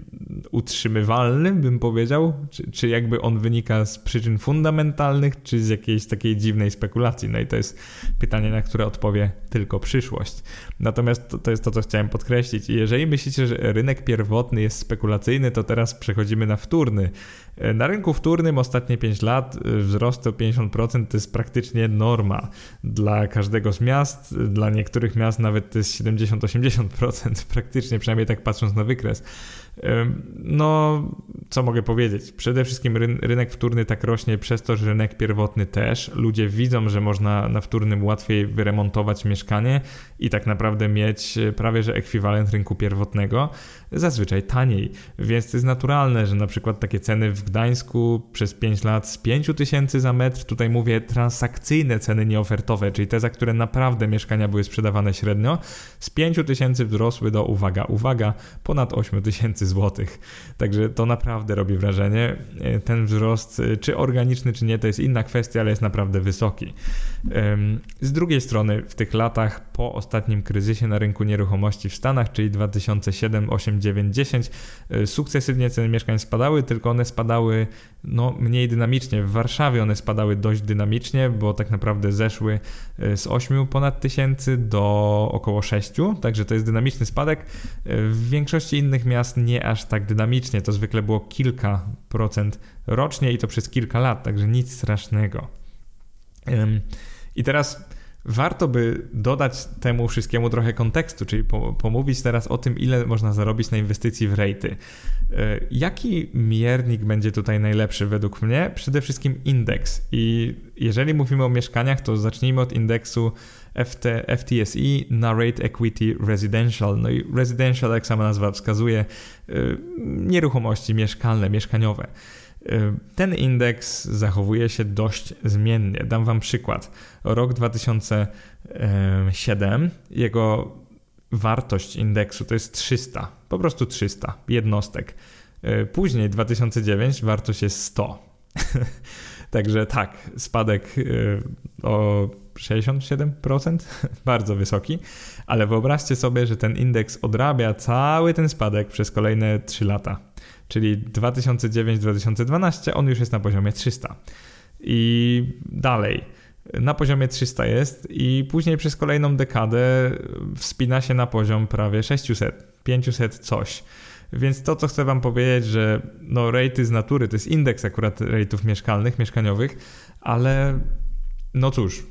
utrzymywalny, bym powiedział, czy, czy jakby on wynika z przyczyn fundamentalnych, czy z jakiejś takiej dziwnej spekulacji. No i to jest pytanie, na które odpowie tylko przyszłość. Natomiast to, to jest to, co chciałem podkreślić. Jeżeli myślicie, że rynek pierwotny jest spekulacyjny, to teraz przechodzimy na wtórny. E, na rynku wtórnym ostatnie 5 lat e, wzrost o 50% to jest praktycznie norma dla każdego z miast. Dla niektórych miast nawet to jest 70-80%, praktycznie, przynajmniej tak patrząc na wykres. No, co mogę powiedzieć? Przede wszystkim rynek wtórny tak rośnie przez to, że rynek pierwotny też. Ludzie widzą, że można na wtórnym łatwiej wyremontować mieszkanie i tak naprawdę mieć prawie że ekwiwalent rynku pierwotnego, zazwyczaj taniej. Więc to jest naturalne, że na przykład takie ceny w Gdańsku przez 5 lat z 5 tysięcy za metr, tutaj mówię transakcyjne ceny nieofertowe, czyli te, za które naprawdę mieszkania były sprzedawane średnio, z 5 tysięcy wzrosły do, uwaga, uwaga, ponad 8 tysięcy złotych. Także to naprawdę robi wrażenie. Ten wzrost, czy organiczny, czy nie, to jest inna kwestia, ale jest naprawdę wysoki. Z drugiej strony, w tych latach po ostatnim kryzysie na rynku nieruchomości w Stanach, czyli 2007, 8, 9, 10, sukcesywnie ceny mieszkań spadały, tylko one spadały no, mniej dynamicznie. W Warszawie one spadały dość dynamicznie, bo tak naprawdę zeszły e, z 8 ponad tysięcy do około 6, także to jest dynamiczny spadek. E, w większości innych miast nie aż tak dynamicznie, to zwykle było kilka procent rocznie i to przez kilka lat, także nic strasznego. I teraz warto by dodać temu wszystkiemu trochę kontekstu, czyli pomówić teraz o tym, ile można zarobić na inwestycji w rejty. E, jaki miernik będzie tutaj najlepszy według mnie? Przede wszystkim indeks. I jeżeli mówimy o mieszkaniach, to zacznijmy od indeksu FT, FTSE na Rate Equity Residential. No i residential, jak sama nazwa wskazuje, e, nieruchomości mieszkalne, mieszkaniowe. E, ten indeks zachowuje się dość zmiennie. Dam Wam przykład. Rok 2007, jego wartość indeksu to jest 300, po prostu 300 jednostek. E, później 2009 wartość jest 100. Także tak, spadek e, o 67%, bardzo wysoki, ale wyobraźcie sobie, że ten indeks odrabia cały ten spadek przez kolejne 3 lata. Czyli 2009-2012 on już jest na poziomie 300. I dalej na poziomie 300 jest i później przez kolejną dekadę wspina się na poziom prawie 600, 500 coś. Więc to, co chcę Wam powiedzieć, że no rejty z natury to jest indeks akurat rejtów mieszkalnych, mieszkaniowych, ale no cóż,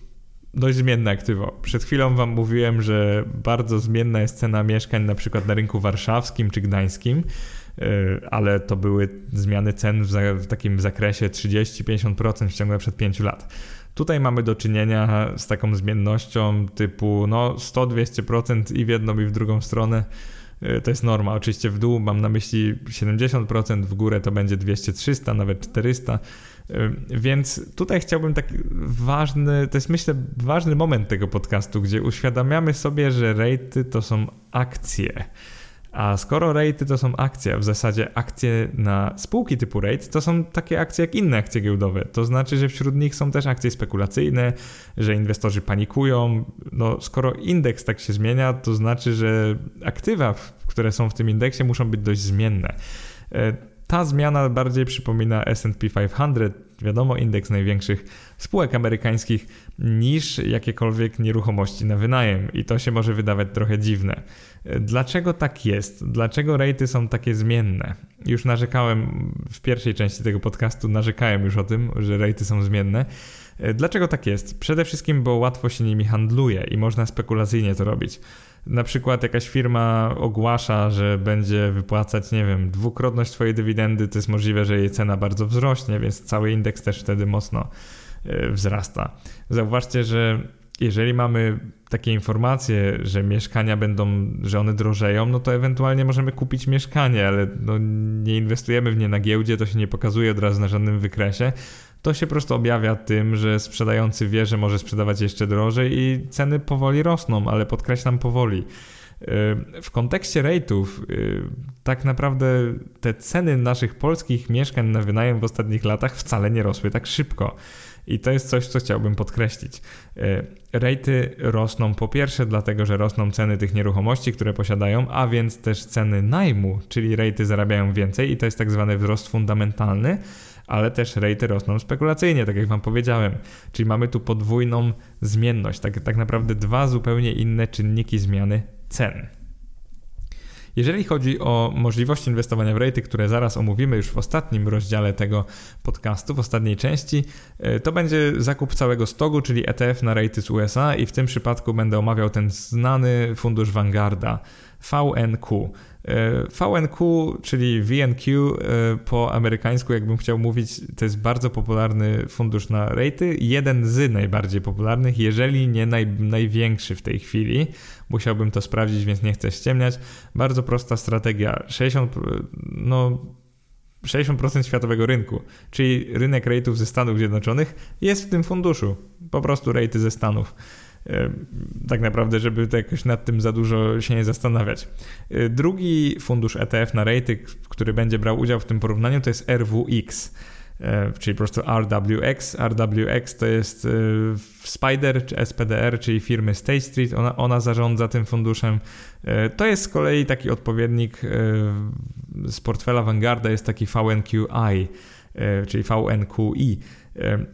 dość zmienne aktywo. Przed chwilą Wam mówiłem, że bardzo zmienna jest cena mieszkań na przykład na rynku warszawskim czy gdańskim, ale to były zmiany cen w, takim zakresie 30-50% w ciągu przed 5 lat. Tutaj mamy do czynienia z taką zmiennością typu no 100-200% i w jedną i w drugą stronę. Y, to jest norma. Oczywiście w dół mam na myśli 70%, w górę to będzie 200-300, nawet 400. Y, więc tutaj chciałbym tak ważny, to jest myślę ważny moment tego podcastu, gdzie uświadamiamy sobie, że rejty to są akcje. A skoro rejty to są akcje, w zasadzie akcje na spółki typu rate, to są takie akcje jak inne akcje giełdowe. To znaczy, że wśród nich są też akcje spekulacyjne, że inwestorzy panikują. No, skoro indeks tak się zmienia, to znaczy, że aktywa, które są w tym indeksie, muszą być dość zmienne. E, ta zmiana bardziej przypomina SP 500, wiadomo, indeks największych spółek amerykańskich, niż jakiekolwiek nieruchomości na wynajem. I to się może wydawać trochę dziwne. Dlaczego tak jest? Dlaczego rejty są takie zmienne? Już narzekałem w pierwszej części tego podcastu, narzekałem już o tym, że rejty są zmienne. Dlaczego tak jest? Przede wszystkim, bo łatwo się nimi handluje i można spekulacyjnie to robić. Na przykład jakaś firma ogłasza, że będzie wypłacać, nie wiem, dwukrotność swojej dywidendy, to jest możliwe, że jej cena bardzo wzrośnie, więc cały indeks też wtedy mocno e, wzrasta. Zauważcie, że jeżeli mamy takie informacje, że mieszkania będą, że one drożeją, no to ewentualnie możemy kupić mieszkanie, ale no nie inwestujemy w nie na giełdzie, to się nie pokazuje od razu na żadnym wykresie. To się po prostu objawia tym, że sprzedający wie, że może sprzedawać jeszcze drożej i ceny powoli rosną, ale podkreślam powoli. W kontekście rate'ów, tak naprawdę te ceny naszych polskich mieszkań na wynajem w ostatnich latach wcale nie rosły tak szybko. I to jest coś, co chciałbym podkreślić. Rejty rosną po pierwsze dlatego, że rosną ceny tych nieruchomości, które posiadają, a więc też ceny najmu, czyli rejty zarabiają więcej i to jest tak zwany wzrost fundamentalny, ale też rejty rosną spekulacyjnie, tak jak Wam powiedziałem. Czyli mamy tu podwójną zmienność, tak, tak naprawdę dwa zupełnie inne czynniki zmiany cen. Jeżeli chodzi o możliwości inwestowania w rejty, które zaraz omówimy już w ostatnim rozdziale tego podcastu, w ostatniej części, e, to będzie zakup całego stogu, czyli ETF na rejty z USA i w tym przypadku będę omawiał ten znany fundusz Vanguarda VNQ. E, VNQ, czyli VNQ e, po amerykańsku, jakbym chciał mówić, to jest bardzo popularny fundusz na rejty, jeden z najbardziej popularnych, jeżeli nie naj, największy w tej chwili. Musiałbym to sprawdzić, więc nie chcę ściemniać. Bardzo prosta strategia. 60, no, 60% światowego rynku, czyli rynek rejtów ze Stanów Zjednoczonych, jest w tym funduszu. Po prostu rejty ze Stanów. E, tak naprawdę, żeby to jakoś nad tym za dużo się nie zastanawiać. E, drugi fundusz ETF na rejty, który będzie brał udział w tym porównaniu, to jest RWX e, czyli po prostu RWX. RWX to jest Spider czy SPDR, czyli firmy State Street. Ona, ona zarządza tym funduszem. To jest z kolei taki odpowiednik z portfela Vanguarda, jest taki VNQI, czyli VNQI.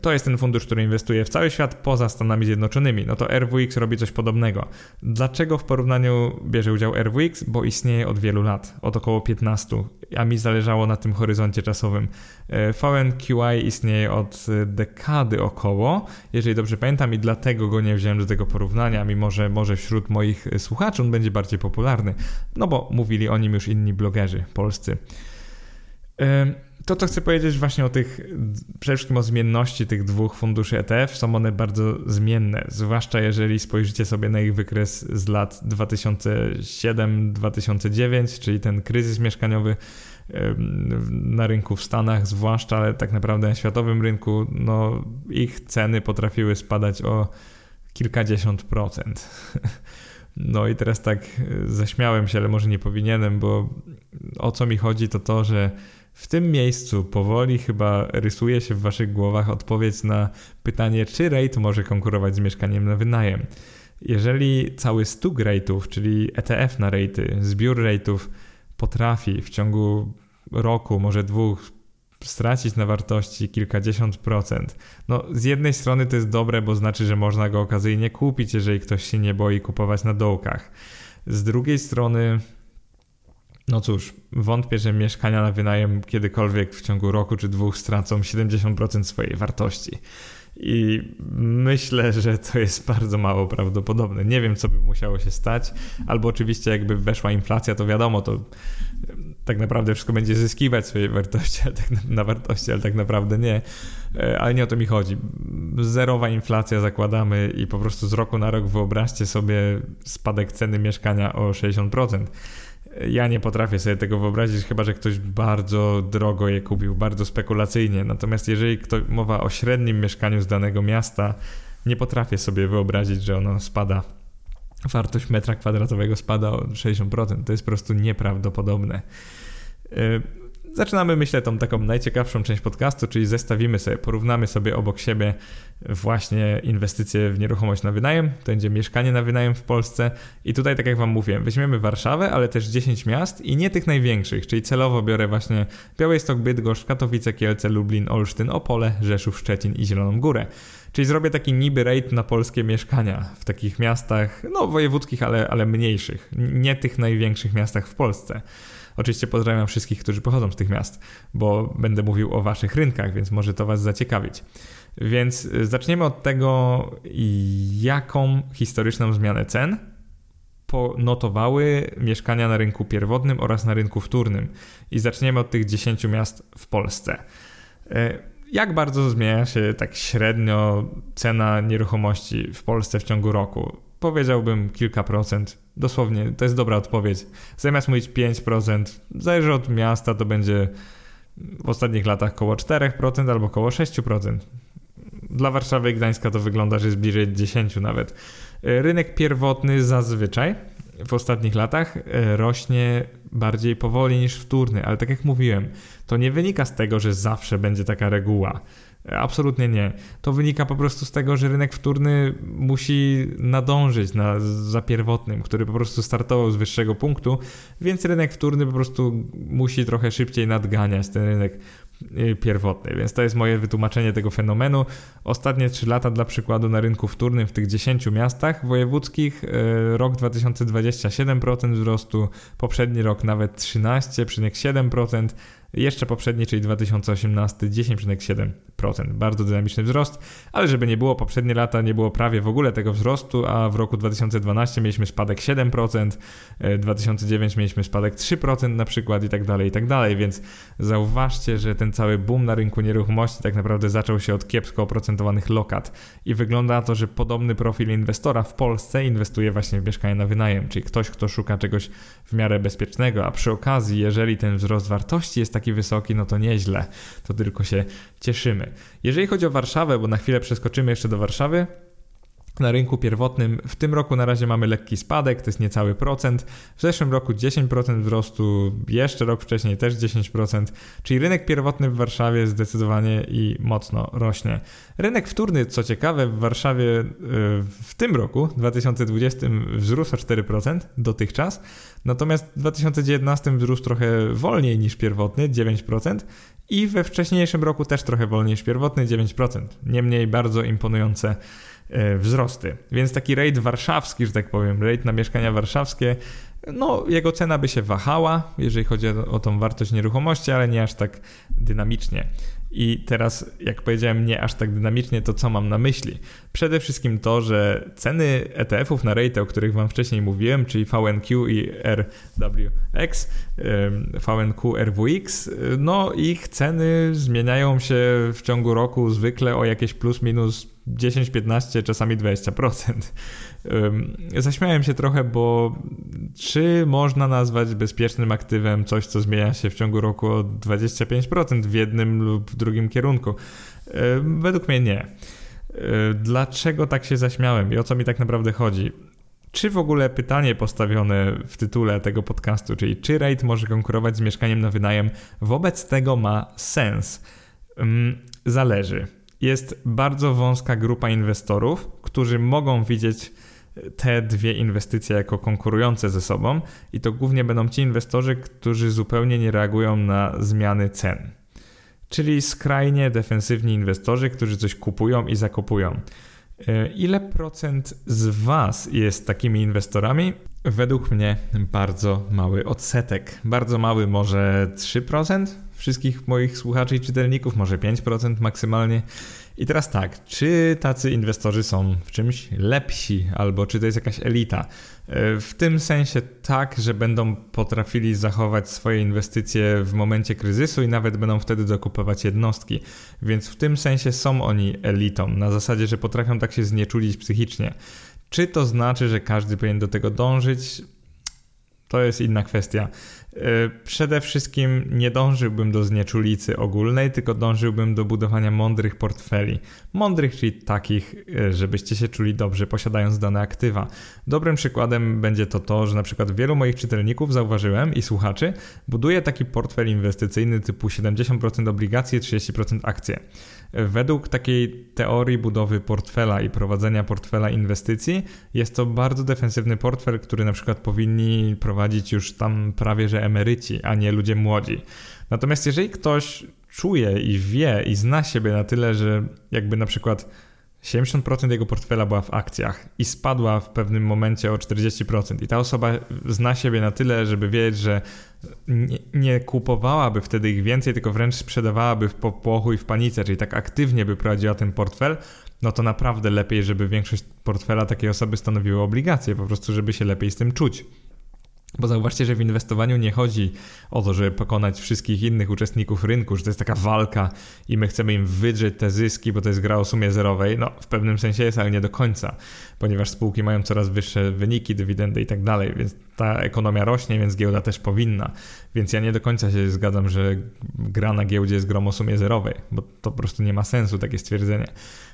To jest ten fundusz, który inwestuje w cały świat poza Stanami Zjednoczonymi. No to RWX robi coś podobnego. Dlaczego w porównaniu bierze udział RWX? Bo istnieje od wielu lat, od około 15, a mi zależało na tym horyzoncie czasowym. E, VNQI istnieje od dekady około, jeżeli dobrze pamiętam, i dlatego go nie wziąłem do tego porównania, mimo że może wśród moich słuchaczy on będzie bardziej popularny, no bo mówili o nim już inni blogerzy polscy to, co chcę powiedzieć właśnie o tych, przede wszystkim o zmienności tych dwóch funduszy ETF, są one bardzo zmienne, zwłaszcza jeżeli spojrzycie sobie na ich wykres z lat 2007-2009, czyli ten kryzys mieszkaniowy na rynku w Stanach, zwłaszcza, ale tak naprawdę na światowym rynku, no ich ceny potrafiły spadać o kilkadziesiąt procent. No i teraz tak zaśmiałem się, ale może nie powinienem, bo o co mi chodzi, to to, że w tym miejscu powoli chyba rysuje się w waszych głowach odpowiedź na pytanie, czy rate może konkurować z mieszkaniem na wynajem. Jeżeli cały stuk rate'ów, czyli ETF na rate'y, zbiór rate'ów potrafi w ciągu roku, może dwóch, stracić na wartości kilkadziesiąt procent. No, z jednej strony to jest dobre, bo znaczy, że można go okazyjnie kupić, jeżeli ktoś się nie boi kupować na dołkach. Z drugiej strony no cóż, wątpię, że mieszkania na wynajem kiedykolwiek w ciągu roku czy dwóch stracą 70% swojej wartości. I myślę, że to jest bardzo mało prawdopodobne. Nie wiem, co by musiało się stać, albo oczywiście, jakby weszła inflacja, to wiadomo, to tak naprawdę wszystko będzie zyskiwać swojej wartości, tak na, na wartości, ale tak naprawdę nie. E, ale nie o to mi chodzi. Zerowa inflacja zakładamy i po prostu z roku na rok wyobraźcie sobie spadek ceny mieszkania o 60%. Ja nie potrafię sobie tego wyobrazić, chyba że ktoś bardzo drogo je kupił, bardzo spekulacyjnie. Natomiast jeżeli ktoś, mowa o średnim mieszkaniu z danego miasta, nie potrafię sobie wyobrazić, że ono spada. Wartość metra kwadratowego spada o 60%. To jest po prostu nieprawdopodobne. Zaczynamy, myślę, tą taką najciekawszą część podcastu, czyli zestawimy sobie, porównamy sobie obok siebie właśnie inwestycje w nieruchomość na wynajem, to będzie mieszkanie na wynajem w Polsce i tutaj, tak jak Wam mówiłem, weźmiemy Warszawę, ale też 10 miast i nie tych największych, czyli celowo biorę właśnie Białystok, Bydgoszcz, Katowice, Kielce, Lublin, Olsztyn, Opole, Rzeszów, Szczecin i Zieloną Górę. Czyli zrobię taki niby rate na polskie mieszkania w takich miastach, no wojewódzkich, ale, ale mniejszych, nie tych największych miastach w Polsce. Oczywiście pozdrawiam wszystkich, którzy pochodzą z tych miast, bo będę mówił o waszych rynkach, więc może to was zaciekawić. Więc y, zaczniemy od tego, jaką historyczną zmianę cen ponotowały mieszkania na rynku pierwotnym oraz na rynku wtórnym. I zaczniemy od tych 10 miast w Polsce. Y, jak bardzo zmienia się tak średnio cena nieruchomości w Polsce w ciągu roku? Powiedziałbym kilka procent. Dosłownie, to jest dobra odpowiedź. Zamiast mówić 5%, zależy od miasta, to będzie w ostatnich latach około 4% albo około 6%. Dla Warszawy i Gdańska to wygląda, że jest bliżej 10 nawet. Rynek pierwotny zazwyczaj w ostatnich latach e, rośnie bardziej powoli niż wtórny, ale tak jak mówiłem, to nie wynika z tego, że zawsze będzie taka reguła. Absolutnie nie. To wynika po prostu z tego, że rynek wtórny musi nadążyć na, za pierwotnym, który po prostu startował z wyższego punktu, więc rynek wtórny po prostu musi trochę szybciej nadganiać ten rynek y, pierwotny. Więc to jest moje wytłumaczenie tego fenomenu. Ostatnie 3 lata dla przykładu na rynku wtórnym w tych 10 miastach wojewódzkich y, rok 2020 7% wzrostu, poprzedni rok nawet 13,7%, jeszcze poprzedni, czyli 2018 10,7%. Bardzo dynamiczny wzrost, ale żeby nie było, poprzednie lata nie było prawie w ogóle tego wzrostu, a w roku 2012 mieliśmy spadek 7%, 2009 e, mieliśmy spadek 3% na przykład i tak dalej, i tak dalej, więc zauważcie, że ten cały boom na rynku nieruchomości tak naprawdę zaczął się od kiepsko oprocentowanych lokat. I wygląda to, że podobny profil inwestora w Polsce inwestuje właśnie w mieszkanie na wynajem, czyli ktoś, kto szuka czegoś w miarę bezpiecznego, a przy okazji, jeżeli ten wzrost wartości jest taki wysoki, no to nieźle, to tylko się cieszymy. Jeżeli chodzi o Warszawę, bo na chwilę przeskoczymy jeszcze do Warszawy, na rynku pierwotnym w tym roku na razie mamy lekki spadek, to jest niecały procent. W zeszłym roku 10% wzrostu, jeszcze rok wcześniej też 10%, czyli rynek pierwotny w Warszawie zdecydowanie i mocno rośnie. Rynek wtórny, co ciekawe, w Warszawie y, w tym roku, 2020, wzrósł o 4% dotychczas, natomiast w 2019 wzrósł trochę wolniej niż pierwotny, 9%, i we wcześniejszym roku też trochę wolniej niż pierwotny, 9%. Niemniej bardzo imponujące wzrosty. Więc taki rate warszawski, że tak powiem, rate na mieszkania warszawskie, no jego cena by się wahała, jeżeli chodzi o tą wartość nieruchomości, ale nie aż tak dynamicznie. I teraz, jak powiedziałem, nie aż tak dynamicznie, to co mam na myśli? Przede wszystkim to, że ceny ETF-ów na rate, o których Wam wcześniej mówiłem, czyli VNQ i RWX, VNQ, RWX, no ich ceny zmieniają się w ciągu roku zwykle o jakieś plus minus 10, 15, czasami 20%. Zaśmiałem się trochę, bo czy można nazwać bezpiecznym aktywem coś, co zmienia się w ciągu roku o 25% w jednym lub w drugim kierunku? Według mnie nie. Dlaczego tak się zaśmiałem i o co mi tak naprawdę chodzi? Czy w ogóle pytanie postawione w tytule tego podcastu, czyli czy rate może konkurować z mieszkaniem na wynajem, wobec tego ma sens? Zależy jest bardzo wąska grupa inwestorów, którzy mogą widzieć te dwie inwestycje jako konkurujące ze sobą, i to głównie będą ci inwestorzy, którzy zupełnie nie reagują na zmiany cen. Czyli skrajnie defensywni inwestorzy, którzy coś kupują i zakupują. E, ile procent z Was jest takimi inwestorami? Według mnie bardzo mały odsetek. Bardzo mały, może 3%? wszystkich moich słuchaczy i czytelników, może 5% maksymalnie. I teraz tak, czy tacy inwestorzy są w czymś lepsi, albo czy to jest jakaś elita? E, w tym sensie tak, że będą potrafili zachować swoje inwestycje w momencie kryzysu i nawet będą wtedy dokupować jednostki. Więc w tym sensie są oni elitą, na zasadzie, że potrafią tak się znieczulić psychicznie. Czy to znaczy, że każdy powinien do tego dążyć? To jest inna kwestia. E, przede wszystkim nie dążyłbym do znieczulicy ogólnej, tylko dążyłbym do budowania mądrych portfeli. Mądrych, czyli takich, e, żebyście się czuli dobrze posiadając dane aktywa. Dobrym przykładem będzie to to, że na przykład wielu moich czytelników zauważyłem i słuchaczy buduje taki portfel inwestycyjny typu 70% obligacje, 30% akcje. Według takiej teorii budowy portfela i prowadzenia portfela inwestycji jest to bardzo defensywny portfel, który na przykład powinni prowadzić już tam prawie że emeryci, a nie ludzie młodzi. Natomiast jeżeli ktoś czuje i wie i zna siebie na tyle, że jakby na przykład 70% jego portfela była w akcjach i spadła w pewnym momencie o 40%. I ta osoba zna siebie na tyle, żeby wiedzieć, że nie, nie, kupowałaby wtedy ich więcej, tylko wręcz sprzedawałaby w popłochu i w panice, czyli tak aktywnie by prowadziła ten portfel, no to naprawdę lepiej, żeby większość portfela takiej osoby stanowiły obligacje, po prostu, żeby się lepiej z tym czuć. Bo zauważcie, że w inwestowaniu nie chodzi o to, żeby pokonać wszystkich innych uczestników rynku, że to jest taka walka i my chcemy im wydrzeć te zyski, bo to jest gra o sumie zerowej. No, w pewnym sensie jest, ale nie do końca, ponieważ spółki mają coraz wyższe wyniki, dywidendy i tak dalej, więc ta ekonomia rośnie, więc giełda też powinna. Więc ja nie do końca się zgadzam, że gra na giełdzie jest grą o sumie zerowej, bo to po prostu nie ma sensu takie stwierdzenie.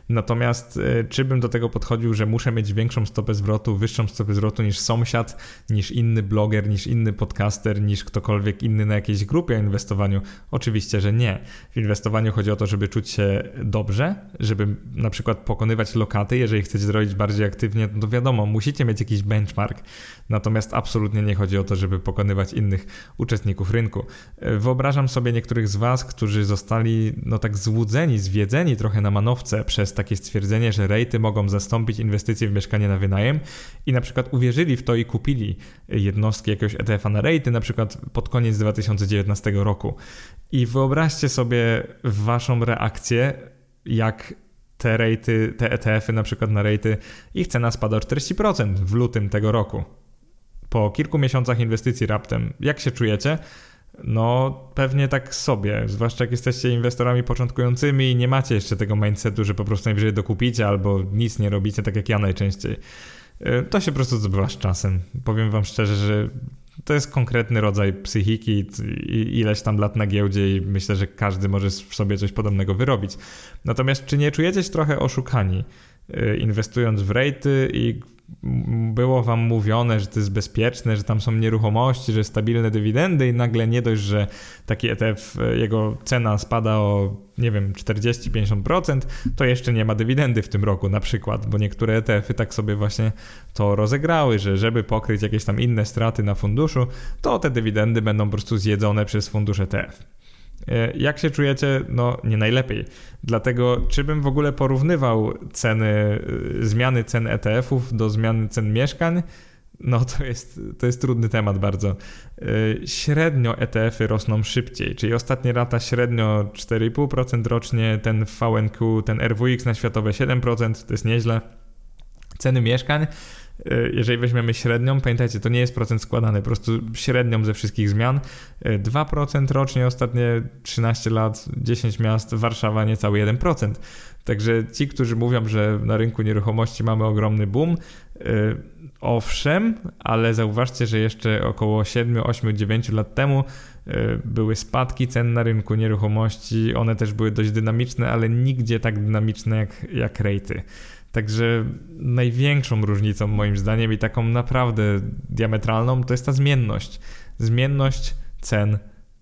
Natomiast e, czy bym do tego podchodził, że muszę mieć większą stopę zwrotu, wyższą stopę zwrotu niż sąsiad, niż inny bloger, niż inny podcaster, niż ktokolwiek inny na jakiejś grupie o inwestowaniu? Oczywiście, że nie. W inwestowaniu chodzi o to, żeby czuć się dobrze, żeby na przykład pokonywać lokaty. Jeżeli chcecie zrobić bardziej aktywnie, to wiadomo, musicie mieć jakiś benchmark. Natomiast absolutnie nie chodzi o to, żeby pokonywać innych uczestników rynku. E, wyobrażam sobie niektórych z Was, którzy zostali no tak złudzeni, zwiedzeni trochę na manowce przez takie stwierdzenie, że rejty mogą zastąpić inwestycje w mieszkanie na wynajem i na przykład uwierzyli w to i kupili jednostki jakiegoś ETF-a na rejty, na przykład pod koniec 2019 roku. I wyobraźcie sobie waszą reakcję, jak te rejty, te ETF-y na przykład na rejty, ich cena spada o 40% w lutym tego roku. Po kilku miesiącach inwestycji raptem, jak się czujecie? No, pewnie tak sobie, zwłaszcza jak jesteście inwestorami początkującymi i nie macie jeszcze tego mindsetu, że po prostu najwyżej dokupicie albo nic nie robicie, tak jak ja najczęściej. E, to się po prostu zdobywa z czasem. Powiem wam szczerze, że to jest konkretny rodzaj psychiki i ileś tam lat na giełdzie i myślę, że każdy może sobie coś podobnego wyrobić. Natomiast czy nie czujecie się trochę oszukani, e, inwestując w rejty i było wam mówione, że to jest bezpieczne, że tam są nieruchomości, że stabilne dywidendy i nagle nie dość, że taki ETF, jego cena spada o nie wiem 40-50%, to jeszcze nie ma dywidendy w tym roku na przykład, bo niektóre ETF-y tak sobie właśnie to rozegrały, że żeby pokryć jakieś tam inne straty na funduszu, to te dywidendy będą po prostu zjedzone przez fundusz ETF. E, jak się czujecie? No, nie najlepiej. Dlatego, czy bym w ogóle porównywał ceny, e, zmiany cen ETF-ów do zmiany cen mieszkań? No, to jest, to jest trudny temat bardzo. E, średnio ETF-y rosną szybciej, czyli ostatnie lata średnio 4,5% rocznie, ten VNQ, ten RWX na światowe 7%, to jest nieźle. Ceny mieszkań jeżeli weźmiemy średnią, pamiętajcie, to nie jest procent składany, po prostu średnią ze wszystkich zmian. 2% e, rocznie, ostatnie 13 lat, 10 miast, Warszawa niecały 1%. Także ci, którzy mówią, że na rynku nieruchomości mamy ogromny boom, e, owszem, ale zauważcie, że jeszcze około 7, 8, 9 lat temu były spadki cen na rynku nieruchomości. One też były dość dynamiczne, ale nigdzie tak dynamiczne jak, jak rejty. Także największą różnicą moim zdaniem i taką naprawdę diametralną to jest ta zmienność. Zmienność cen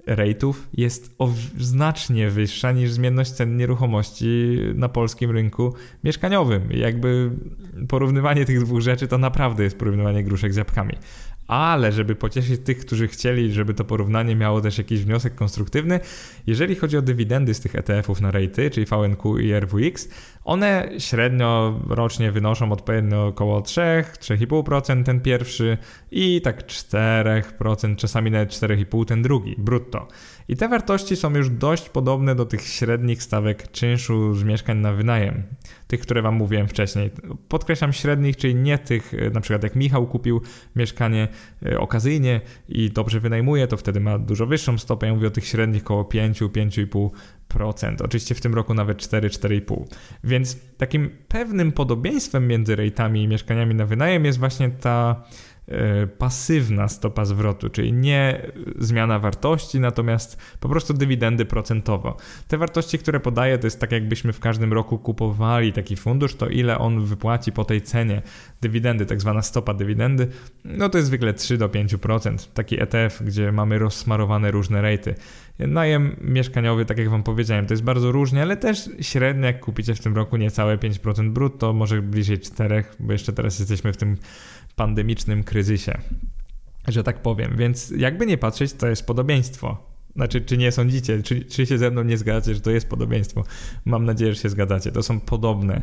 rate'ów jest znacznie wyższa niż zmienność cen nieruchomości na polskim rynku mieszkaniowym. Jakby porównywanie tych dwóch rzeczy to naprawdę jest porównywanie gruszek z jabłkami ale żeby pocieszyć tych, którzy chcieli, żeby to porównanie miało też jakiś wniosek konstruktywny, jeżeli chodzi o dywidendy z tych ETF-ów na rejty, czyli VNQ i RWX, one średnio rocznie wynoszą odpowiednio około 3, 3,5% ten pierwszy i tak 4%, czasami nawet 4,5% ten drugi, brutto. I te wartości są już dość podobne do tych średnich stawek czynszu z mieszkań na wynajem, tych, które Wam mówiłem wcześniej. Podkreślam średnich, czyli nie tych, e, na przykład jak Michał kupił mieszkanie e, okazyjnie i dobrze wynajmuje, to wtedy ma dużo wyższą stopę. Ja mówię o tych średnich około 5, 5,5%. Oczywiście w tym roku nawet 4-4,5. Więc takim pewnym podobieństwem między rejtami i mieszkaniami na wynajem jest właśnie ta pasywna stopa zwrotu, czyli nie zmiana wartości, natomiast po prostu dywidendy procentowo. Te wartości, które podaję, to jest tak jakbyśmy w każdym roku kupowali taki fundusz, to ile on wypłaci po tej cenie dywidendy, tak zwana stopa dywidendy, no to jest zwykle 3 do 5%. Taki ETF, gdzie mamy rozsmarowane różne rejty. Najem mieszkaniowy, tak jak Wam powiedziałem, to jest bardzo różnie, ale też średnio, jak kupicie w tym roku niecałe 5% brutto, może bliżej 4, bo jeszcze teraz jesteśmy w tym pandemicznym kryzysie, że tak powiem. Więc jakby nie patrzeć, to jest podobieństwo. Znaczy, czy nie sądzicie, czy, czy się ze mną nie zgadzacie, że to jest podobieństwo? Mam nadzieję, że się zgadzacie. To są podobne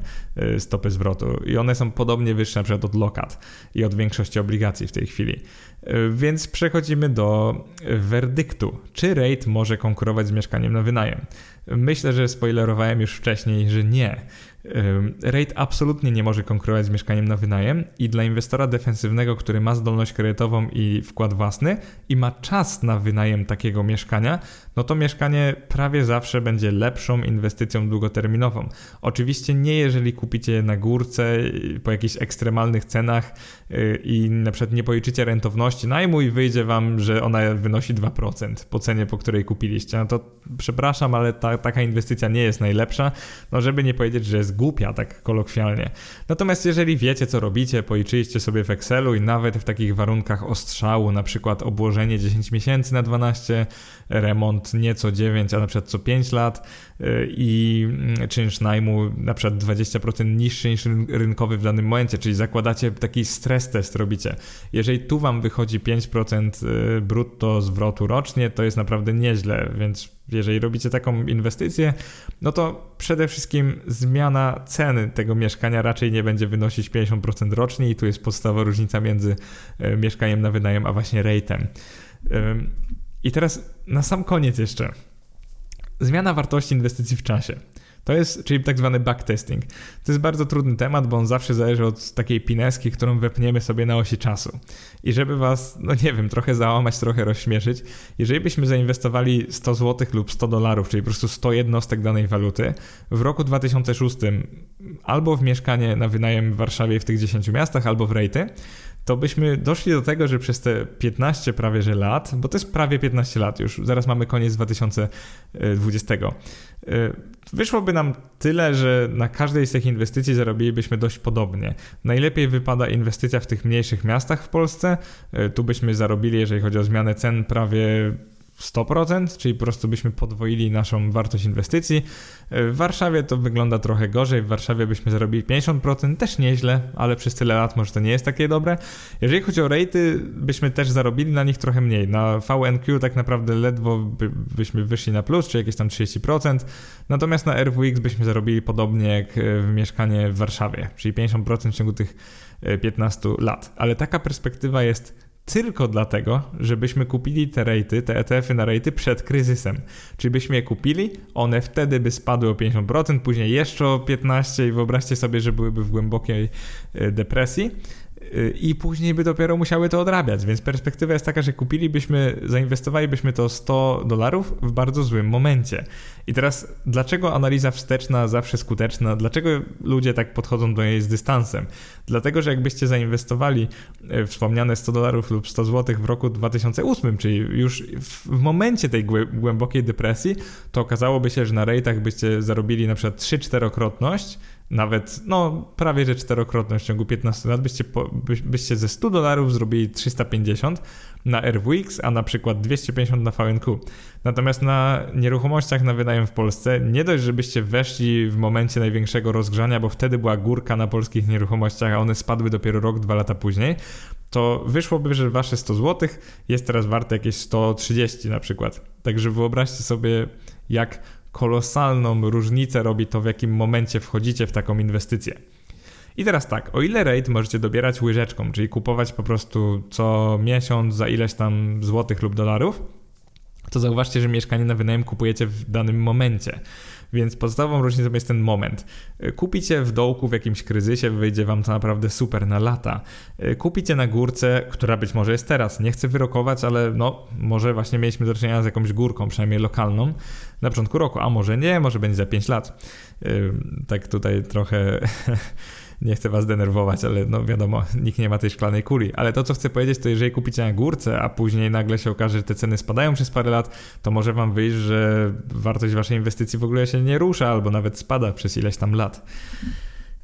y, stopy zwrotu i one są podobnie wyższe na przykład od lokat i od większości obligacji w tej chwili. Y, więc przechodzimy do werdyktu. Czy rate może konkurować z mieszkaniem na wynajem? Myślę, że spoilerowałem już wcześniej, że nie. Rate absolutnie nie może konkurować z mieszkaniem na wynajem i dla inwestora defensywnego, który ma zdolność kredytową i wkład własny i ma czas na wynajem takiego mieszkania, no to mieszkanie prawie zawsze będzie lepszą inwestycją długoterminową. Oczywiście nie jeżeli kupicie je na górce po jakichś ekstremalnych cenach y, i na przykład nie policzycie rentowności najmu i wyjdzie wam, że ona wynosi 2% po cenie, po której kupiliście. No to przepraszam, ale ta, taka inwestycja nie jest najlepsza, no żeby nie powiedzieć, że jest głupia, tak kolokwialnie. Natomiast jeżeli wiecie, co robicie, policzyliście sobie w Excelu i nawet w takich warunkach ostrzału, na przykład obłożenie 10 miesięcy na 12, remont nieco 9, a na przykład co 5 lat y, i mm, czynsz najmu na przykład 20% niższy niż rynkowy w danym momencie, czyli zakładacie taki stres test robicie. Jeżeli tu wam wychodzi 5% y, brutto zwrotu rocznie, to jest naprawdę nieźle, więc jeżeli robicie taką inwestycję, no to przede wszystkim zmiana ceny tego mieszkania raczej nie będzie wynosić 50% rocznie i tu jest podstawowa różnica między y, mieszkaniem na wynajem a właśnie rate'em. I teraz na sam koniec jeszcze. Zmiana wartości inwestycji w czasie. To jest, czyli tak zwany backtesting. To jest bardzo trudny temat, bo on zawsze zależy od takiej pineski, którą wepniemy sobie na osi czasu. I żeby was, no nie wiem, trochę załamać, trochę rozśmieszyć, jeżeli byśmy zainwestowali 100 zł lub 100 dolarów, czyli po prostu 100 jednostek danej waluty, w roku 2006 albo w mieszkanie na wynajem w Warszawie w tych 10 miastach, albo w rejty, to byśmy doszli do tego, że przez te 15 prawie że lat, bo to jest prawie 15 lat już, zaraz mamy koniec 2020, y, wyszłoby nam tyle, że na każdej z tych inwestycji zarobilibyśmy dość podobnie. Najlepiej wypada inwestycja w tych mniejszych miastach w Polsce. Y, tu byśmy zarobili, jeżeli chodzi o zmianę cen, prawie 100%, czyli po prostu byśmy podwoili naszą wartość inwestycji. W Warszawie to wygląda trochę gorzej. W Warszawie byśmy zarobili 50%, też nieźle, ale przez tyle lat może to nie jest takie dobre. Jeżeli chodzi o rejty, byśmy też zarobili na nich trochę mniej. Na VNQ tak naprawdę ledwo by, byśmy wyszli na plus, czy jakieś tam 30%. Natomiast na RWX byśmy zarobili podobnie jak w mieszkanie w Warszawie, czyli 50% w ciągu tych 15 lat. Ale taka perspektywa jest tylko dlatego, żebyśmy kupili te rejty, te ETF-y na rejty przed kryzysem. Czyli byśmy je kupili, one wtedy by spadły o 50%, później jeszcze o 15% i wyobraźcie sobie, że byłyby w głębokiej e, depresji i później by dopiero musiały to odrabiać, więc perspektywa jest taka, że kupilibyśmy, zainwestowalibyśmy to 100 dolarów w bardzo złym momencie. I teraz, dlaczego analiza wsteczna zawsze skuteczna? Dlaczego ludzie tak podchodzą do niej z dystansem? Dlatego, że jakbyście zainwestowali e, wspomniane 100 dolarów lub 100 zł w roku 2008, czyli już w momencie tej głębokiej depresji, to okazałoby się, że na rejtach byście zarobili na przykład 3-4-krotność, nawet, no prawie że czterokrotność w ciągu 15 lat, byście, po, by, byście ze 100 dolarów zrobili 350 na RWX, a na przykład 250 na VNQ. Natomiast na nieruchomościach na wynajem w Polsce, nie dość, żebyście weszli w momencie największego rozgrzania, bo wtedy była górka na polskich nieruchomościach, a one spadły dopiero rok, dwa lata później, to wyszłoby, że wasze 100 zł jest teraz warte jakieś 130 na przykład. Także wyobraźcie sobie, jak kolosalną różnicę robi to, w jakim momencie wchodzicie w taką inwestycję. I teraz tak, o ile rate możecie dobierać łyżeczką, czyli kupować po prostu co miesiąc za ileś tam złotych lub dolarów, to zauważcie, że mieszkanie na wynajem kupujecie w danym momencie. Więc podstawową różnicą jest ten moment. Kupicie w dołku w jakimś kryzysie, wyjdzie wam to naprawdę super na lata. Kupicie na górce, która być może jest teraz. Nie chcę wyrokować, ale no, może właśnie mieliśmy do czynienia z jakąś górką, przynajmniej lokalną, na początku roku, a może nie, może będzie za 5 lat. Tak tutaj trochę nie chcę was denerwować, ale no wiadomo, nikt nie ma tej szklanej kuli. Ale to, co chcę powiedzieć, to jeżeli kupicie na górce, a później nagle się okaże, że te ceny spadają przez parę lat, to może wam wyjść, że wartość waszej inwestycji w ogóle się nie rusza, albo nawet spada przez ileś tam lat.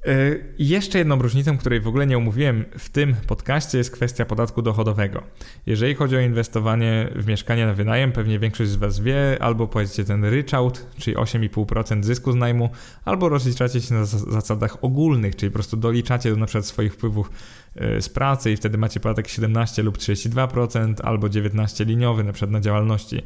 E, jeszcze jedną różnicą, której w ogóle nie omówiłem w tym podcaście, jest kwestia podatku dochodowego. Jeżeli chodzi o inwestowanie w mieszkanie na wynajem, pewnie większość z Was wie, albo płacicie ten ryczałt, czyli 8,5% zysku z najmu, albo rozliczacie się na zasadach ogólnych, czyli po prostu doliczacie do na przykład swoich wpływów e, z pracy i wtedy macie podatek 17 lub 32%, albo 19 liniowy na przykład na działalności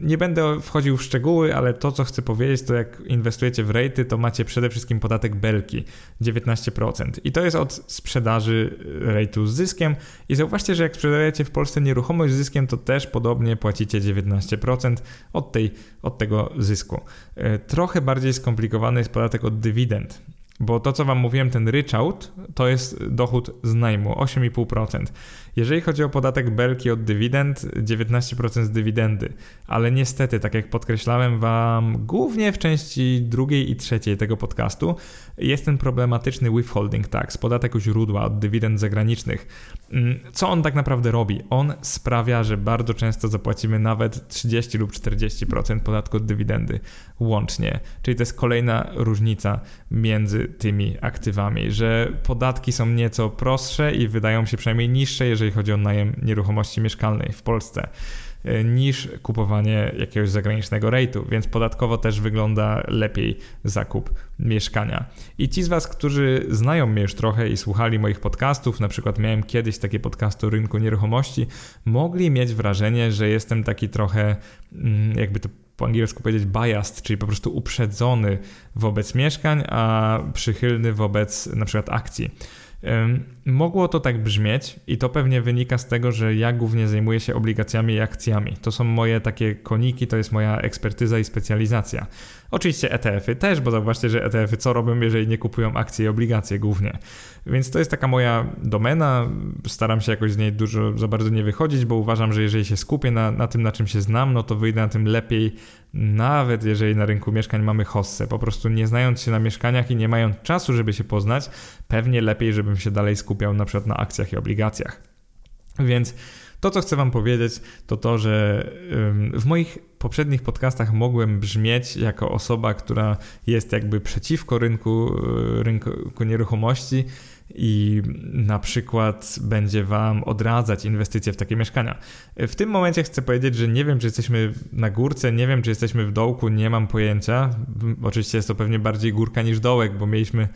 Nie będę wchodził w szczegóły, ale to, co chcę powiedzieć, to jak inwestujecie w rejty, to macie przede wszystkim podatek belki 19%. I to jest od sprzedaży rejtu z zyskiem. I zauważcie, że jak sprzedajecie w Polsce nieruchomość z zyskiem, to też podobnie płacicie 19% od, tej, od tego zysku. Trochę bardziej skomplikowany jest podatek od dywidend. Bo to, co Wam mówiłem, ten ryczałt, to jest dochód z najmu 8,5%. Jeżeli chodzi o podatek belki od dywidend, 19% z dywidendy. Ale niestety, tak jak podkreślałem Wam głównie w części drugiej i trzeciej tego podcastu, jest ten problematyczny withholding tax, podatek u źródła od dywidend zagranicznych. Mm, co on tak naprawdę robi? On sprawia, że bardzo często zapłacimy nawet 30 lub 40% podatku od dywidendy łącznie. Czyli to jest kolejna różnica między tymi aktywami, że podatki są nieco prostsze i wydają się przynajmniej niższe, jeżeli chodzi o najem nieruchomości mieszkalnej w Polsce. E, niż kupowanie jakiegoś zagranicznego rejtu, więc podatkowo też wygląda lepiej zakup mieszkania. I ci z Was, którzy znają mnie już trochę i słuchali moich podcastów, na przykład miałem kiedyś takie podcasty o rynku nieruchomości, mogli mieć wrażenie, że jestem taki trochę, mm, jakby to po angielsku powiedzieć biased, czyli po prostu uprzedzony wobec mieszkań, a przychylny wobec na przykład akcji. Mogło to tak brzmieć i to pewnie wynika z tego, że ja głównie zajmuję się obligacjami i akcjami. To są moje takie koniki, to jest moja ekspertyza i specjalizacja. Oczywiście ETF-y też, bo zauważcie, że ETF-y co robią, jeżeli nie kupują akcje i obligacje głównie. Więc to jest taka moja domena. Staram się jakoś z niej dużo za bardzo nie wychodzić, bo uważam, że jeżeli się skupię na, na tym, na czym się znam, no to wyjdę na tym lepiej, nawet jeżeli na rynku mieszkań mamy hossę. Po prostu nie znając się na mieszkaniach i nie mając czasu, żeby się poznać, pewnie lepiej, żebym się dalej skupiał na przykład na akcjach i obligacjach. Więc to, co chcę Wam powiedzieć, to to, że w moich poprzednich podcastach mogłem brzmieć jako osoba, która jest jakby przeciwko rynku, e, rynku nieruchomości i na przykład będzie Wam odradzać inwestycje w takie mieszkania. W tym momencie chcę powiedzieć, że nie wiem, czy jesteśmy na górce, nie wiem, czy jesteśmy w dołku, nie mam pojęcia. Oczywiście jest to pewnie bardziej górka niż dołek, bo mieliśmy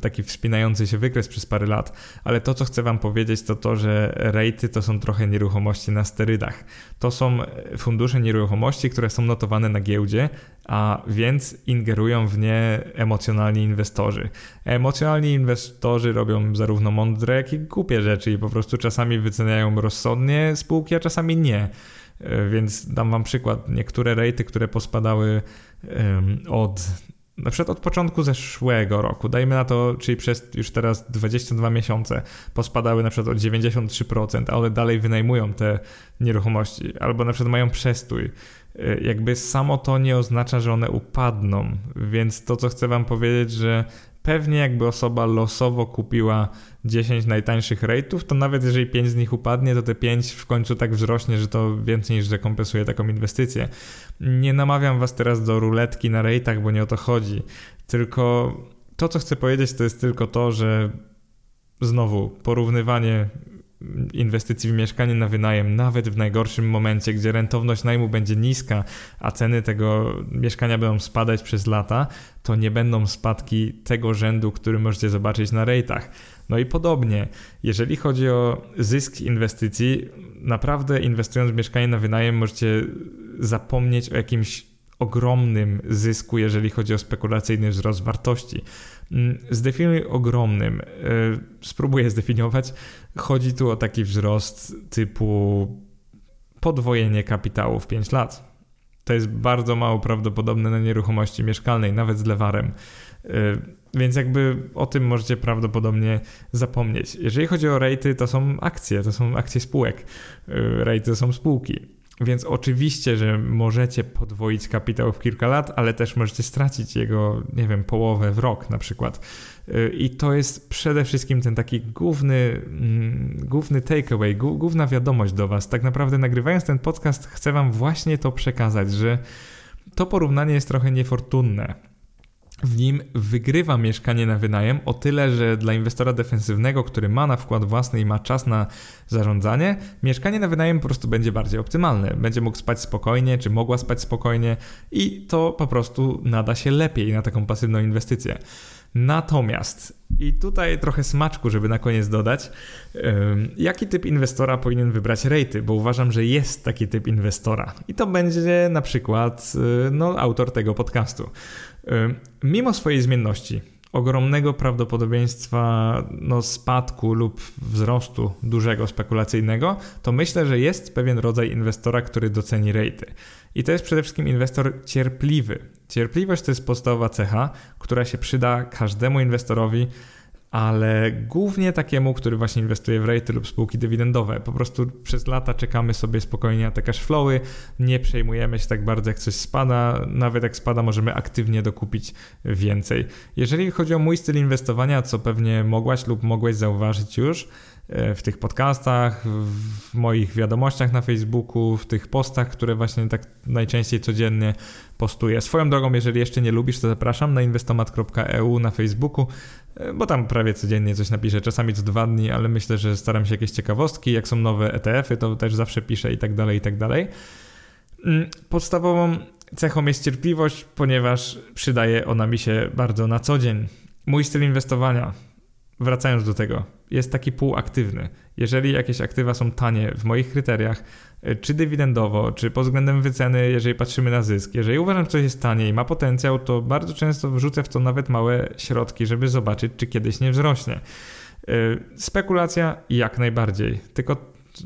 taki wspinający się wykres przez parę lat, ale to, co chcę Wam powiedzieć, to to, że rejty to są trochę nieruchomości na sterydach. To są fundusze nieruchomości, które są notowane na giełdzie, a więc ingerują w nie emocjonalni inwestorzy. Emocjonalni inwestorzy robią zarówno mądre, jak i głupie rzeczy i po prostu czasami wyceniają rozsądnie spółki, a czasami nie. E, więc dam Wam przykład. Niektóre rejty, które pospadały od na przykład od początku zeszłego roku, dajmy na to, czyli przez już teraz 22 miesiące pospadały na przykład o 93%, ale dalej wynajmują te nieruchomości, albo na przykład mają przestój. Jakby samo to nie oznacza, że one upadną, więc to, co chcę Wam powiedzieć, że pewnie jakby osoba losowo kupiła 10 najtańszych rate'ów, to nawet jeżeli 5 z nich upadnie, to te 5 w końcu tak wzrośnie, że to więcej niż rekompensuje taką inwestycję. Nie namawiam was teraz do ruletki na rate'ach, bo nie o to chodzi. Tylko to, co chcę powiedzieć, to jest tylko to, że znowu porównywanie inwestycji w mieszkanie na wynajem, nawet w najgorszym momencie, gdzie rentowność najmu będzie niska, a ceny tego mieszkania będą spadać przez lata, to nie będą spadki tego rzędu, który możecie zobaczyć na rejtach. No i podobnie, jeżeli chodzi o zysk inwestycji, naprawdę inwestując w mieszkanie na wynajem możecie zapomnieć o jakimś ogromnym zysku, jeżeli chodzi o spekulacyjny wzrost wartości. Mm, zdefiniuj ogromnym. E, spróbuję zdefiniować. Chodzi tu o taki wzrost typu podwojenie kapitału w 5 lat. To jest bardzo mało prawdopodobne na nieruchomości mieszkalnej, nawet z lewarem. E, więc jakby o tym możecie prawdopodobnie zapomnieć. Jeżeli chodzi o rejty, to są akcje, to są akcje spółek. E, rejty to są spółki. Więc oczywiście, że możecie podwoić kapitał w kilka lat, ale też możecie stracić jego, nie wiem, połowę w rok na przykład. Y, I to jest przede wszystkim ten taki główny, mm, główny takeaway, główna wiadomość do Was. Tak naprawdę nagrywając ten podcast, chcę Wam właśnie to przekazać, że to porównanie jest trochę niefortunne w nim wygrywa mieszkanie na wynajem o tyle, że dla inwestora defensywnego, który ma na wkład własny i ma czas na zarządzanie, mieszkanie na wynajem po prostu będzie bardziej optymalne. Będzie mógł spać spokojnie, czy mogła spać spokojnie i to po prostu nada się lepiej na taką pasywną inwestycję. Natomiast, i tutaj trochę smaczku, żeby na koniec dodać, jaki typ inwestora powinien wybrać rejty, bo uważam, że jest taki typ inwestora. I to będzie na przykład y, no, autor tego podcastu. Mimo swojej zmienności, ogromnego prawdopodobieństwa no, spadku lub wzrostu dużego spekulacyjnego, to myślę, że jest pewien rodzaj inwestora, który doceni rejty. I to jest przede wszystkim inwestor cierpliwy. Cierpliwość to jest podstawowa cecha, która się przyda każdemu inwestorowi ale głównie takiemu, który właśnie inwestuje w rejty lub spółki dywidendowe. Po prostu przez lata czekamy sobie spokojnie na te cash flowy, nie przejmujemy się tak bardzo, jak coś spada. Nawet jak spada, możemy aktywnie dokupić więcej. Jeżeli chodzi o mój styl inwestowania, co pewnie mogłaś lub mogłeś zauważyć już, e, w tych podcastach, w moich wiadomościach na Facebooku, w tych postach, które właśnie tak najczęściej codziennie postuję. Swoją drogą, jeżeli jeszcze nie lubisz, to zapraszam na inwestomat.eu na Facebooku. E, bo tam prawie codziennie coś napiszę, czasami co dwa dni, ale myślę, że staram się jakieś ciekawostki, jak są nowe ETF-y, to też zawsze piszę i tak dalej, i tak dalej. Mm, podstawową cechą jest cierpliwość, ponieważ przydaje ona mi się bardzo na co dzień. Mój styl inwestowania, wracając do tego, jest taki półaktywny. Jeżeli jakieś aktywa są tanie w moich kryteriach, czy dywidendowo, czy pod względem wyceny, jeżeli patrzymy na zysk. Jeżeli uważam, że coś jest tanie i ma potencjał, to bardzo często wrzucę w to nawet małe środki, żeby zobaczyć, czy kiedyś nie wzrośnie. E, spekulacja jak najbardziej, tylko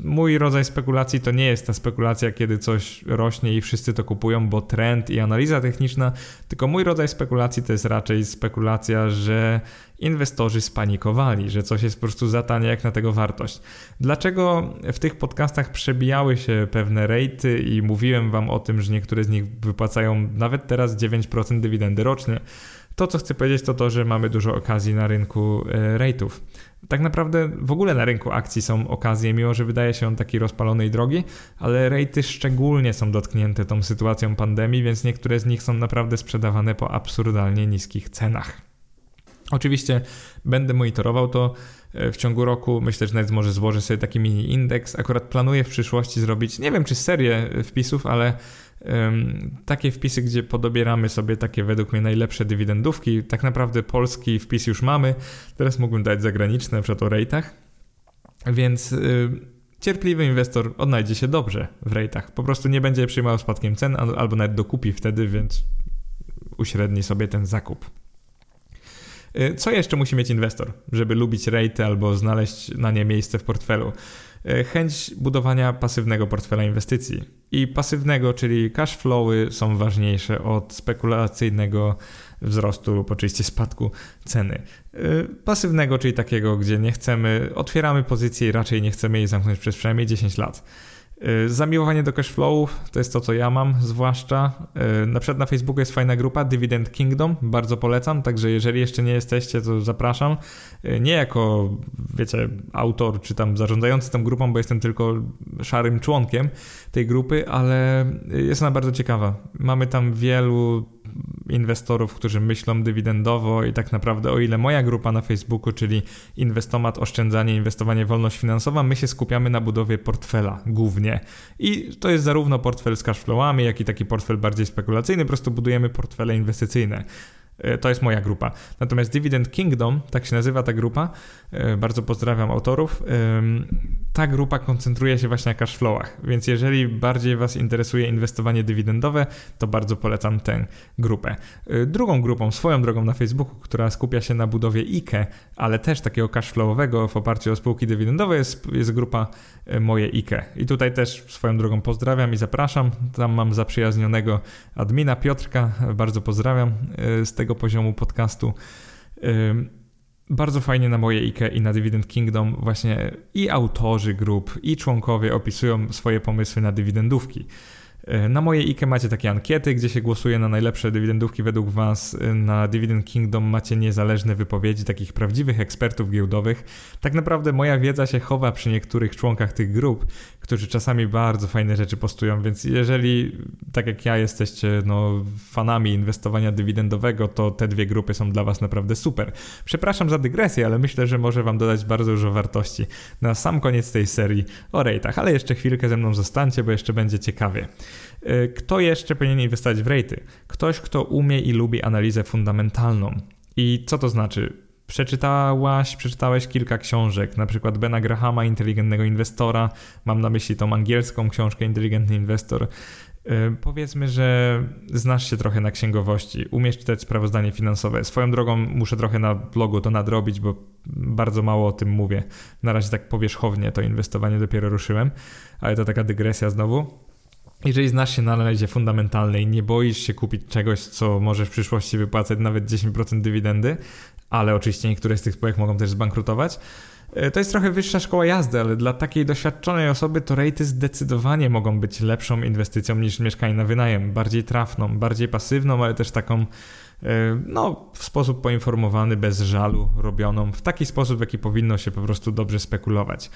mój rodzaj spekulacji to nie jest ta spekulacja, kiedy coś rośnie i wszyscy to kupują, bo trend i analiza techniczna, tylko mój rodzaj spekulacji to jest raczej spekulacja, że inwestorzy spanikowali, że coś jest po prostu za tanie jak na tego wartość. Dlaczego w tych podcastach przebijały się pewne rejty i mówiłem wam o tym, że niektóre z nich wypłacają nawet teraz 9% dywidendy rocznie? To, co chcę powiedzieć, to to, że mamy dużo okazji na rynku e, rejtów. Tak naprawdę w ogóle na rynku akcji są okazje, mimo że wydaje się on taki rozpalony i drogi, ale rejty szczególnie są dotknięte tą sytuacją pandemii, więc niektóre z nich są naprawdę sprzedawane po absurdalnie niskich cenach. Oczywiście będę monitorował to e, w ciągu roku. Myślę, że nawet może złożę sobie taki mini indeks. Akurat planuję w przyszłości zrobić, nie wiem czy serię wpisów, ale takie wpisy, gdzie podobieramy sobie takie według mnie najlepsze dywidendówki. Tak naprawdę polski wpis już mamy, teraz mógłbym dać zagraniczne, przed o rejtach, więc y, cierpliwy inwestor odnajdzie się dobrze w rejtach. Po prostu nie będzie przyjmował spadkiem cen albo nawet dokupi wtedy, więc uśredni sobie ten zakup. Y, co jeszcze musi mieć inwestor, żeby lubić rejty albo znaleźć na nie miejsce w portfelu? Y, chęć budowania pasywnego portfela inwestycji. I pasywnego, czyli cash flowy są ważniejsze od spekulacyjnego wzrostu lub oczywiście spadku ceny. Y, pasywnego, czyli takiego, gdzie nie chcemy, otwieramy pozycję i raczej nie chcemy jej zamknąć przez przynajmniej 10 lat. Y, zamiłowanie do cashflowów to jest to, co ja mam, zwłaszcza. Y, na przykład na Facebooku jest fajna grupa Dividend Kingdom, bardzo polecam, także jeżeli jeszcze nie jesteście, to zapraszam. Y, nie jako, wiecie, autor czy tam zarządzający tą grupą, bo jestem tylko szarym członkiem tej grupy, ale jest ona bardzo ciekawa. Mamy tam wielu inwestorów, którzy myślą dywidendowo i tak naprawdę o ile moja grupa na Facebooku, czyli inwestomat, oszczędzanie, inwestowanie, wolność finansowa, my się skupiamy na budowie portfela głównie. I to jest zarówno portfel z cashflowami, jak i taki portfel bardziej spekulacyjny, po prostu budujemy portfele inwestycyjne. E, to jest moja grupa. Natomiast Dividend Kingdom, tak się nazywa ta grupa, e, bardzo pozdrawiam autorów, ta grupa koncentruje się właśnie na cashflowach, więc jeżeli bardziej Was interesuje inwestowanie dywidendowe, to bardzo polecam tę grupę. E, drugą grupą, swoją drogą na Facebooku, która skupia się na budowie IKE, ale też takiego cashflowowego w oparciu o spółki dywidendowe, jest, jest grupa Moje IKE. I tutaj też swoją drogą pozdrawiam i zapraszam. Tam mam zaprzyjaźnionego admina Piotrka, bardzo pozdrawiam z tego poziomu podcastu. Bardzo fajnie na moje IKE i na Dividend Kingdom właśnie i autorzy grup, i członkowie opisują swoje pomysły na dywidendówki. E, na mojej IKE macie takie ankiety, gdzie się głosuje na najlepsze dywidendówki według Was. E, na Dividend Kingdom macie niezależne wypowiedzi takich prawdziwych ekspertów giełdowych. Tak naprawdę moja wiedza się chowa przy niektórych członkach tych grup, którzy czasami bardzo fajne rzeczy postują, więc jeżeli tak jak ja jesteście no, fanami inwestowania dywidendowego, to te dwie grupy są dla Was naprawdę super. Przepraszam za dygresję, ale myślę, że może Wam dodać bardzo dużo wartości na sam koniec tej serii o rejtach, ale jeszcze chwilkę ze mną zostańcie, bo jeszcze będzie ciekawie. E, kto jeszcze powinien inwestować w rejty? Ktoś, kto umie i lubi analizę fundamentalną. I co to znaczy? Przeczytałaś, przeczytałeś kilka książek, na przykład Bena Grahama, Inteligentnego Inwestora, mam na myśli tą angielską książkę Inteligentny Inwestor. Yy, powiedzmy, że znasz się trochę na księgowości, umiesz czytać sprawozdanie finansowe. Swoją drogą muszę trochę na blogu to nadrobić, bo bardzo mało o tym mówię. Na razie tak powierzchownie to inwestowanie dopiero ruszyłem, ale to taka dygresja znowu. Jeżeli znasz się na analizie fundamentalnej, nie boisz się kupić czegoś, co może w przyszłości wypłacać nawet 10% dywidendy, ale oczywiście niektóre z tych spółek mogą też zbankrutować, e, to jest trochę wyższa szkoła jazdy, ale dla takiej doświadczonej osoby to rejty zdecydowanie mogą być lepszą inwestycją niż mieszkanie na wynajem. Bardziej trafną, bardziej pasywną, ale też taką e, no, w sposób poinformowany, bez żalu, robioną, w taki sposób, w jaki powinno się po prostu dobrze spekulować.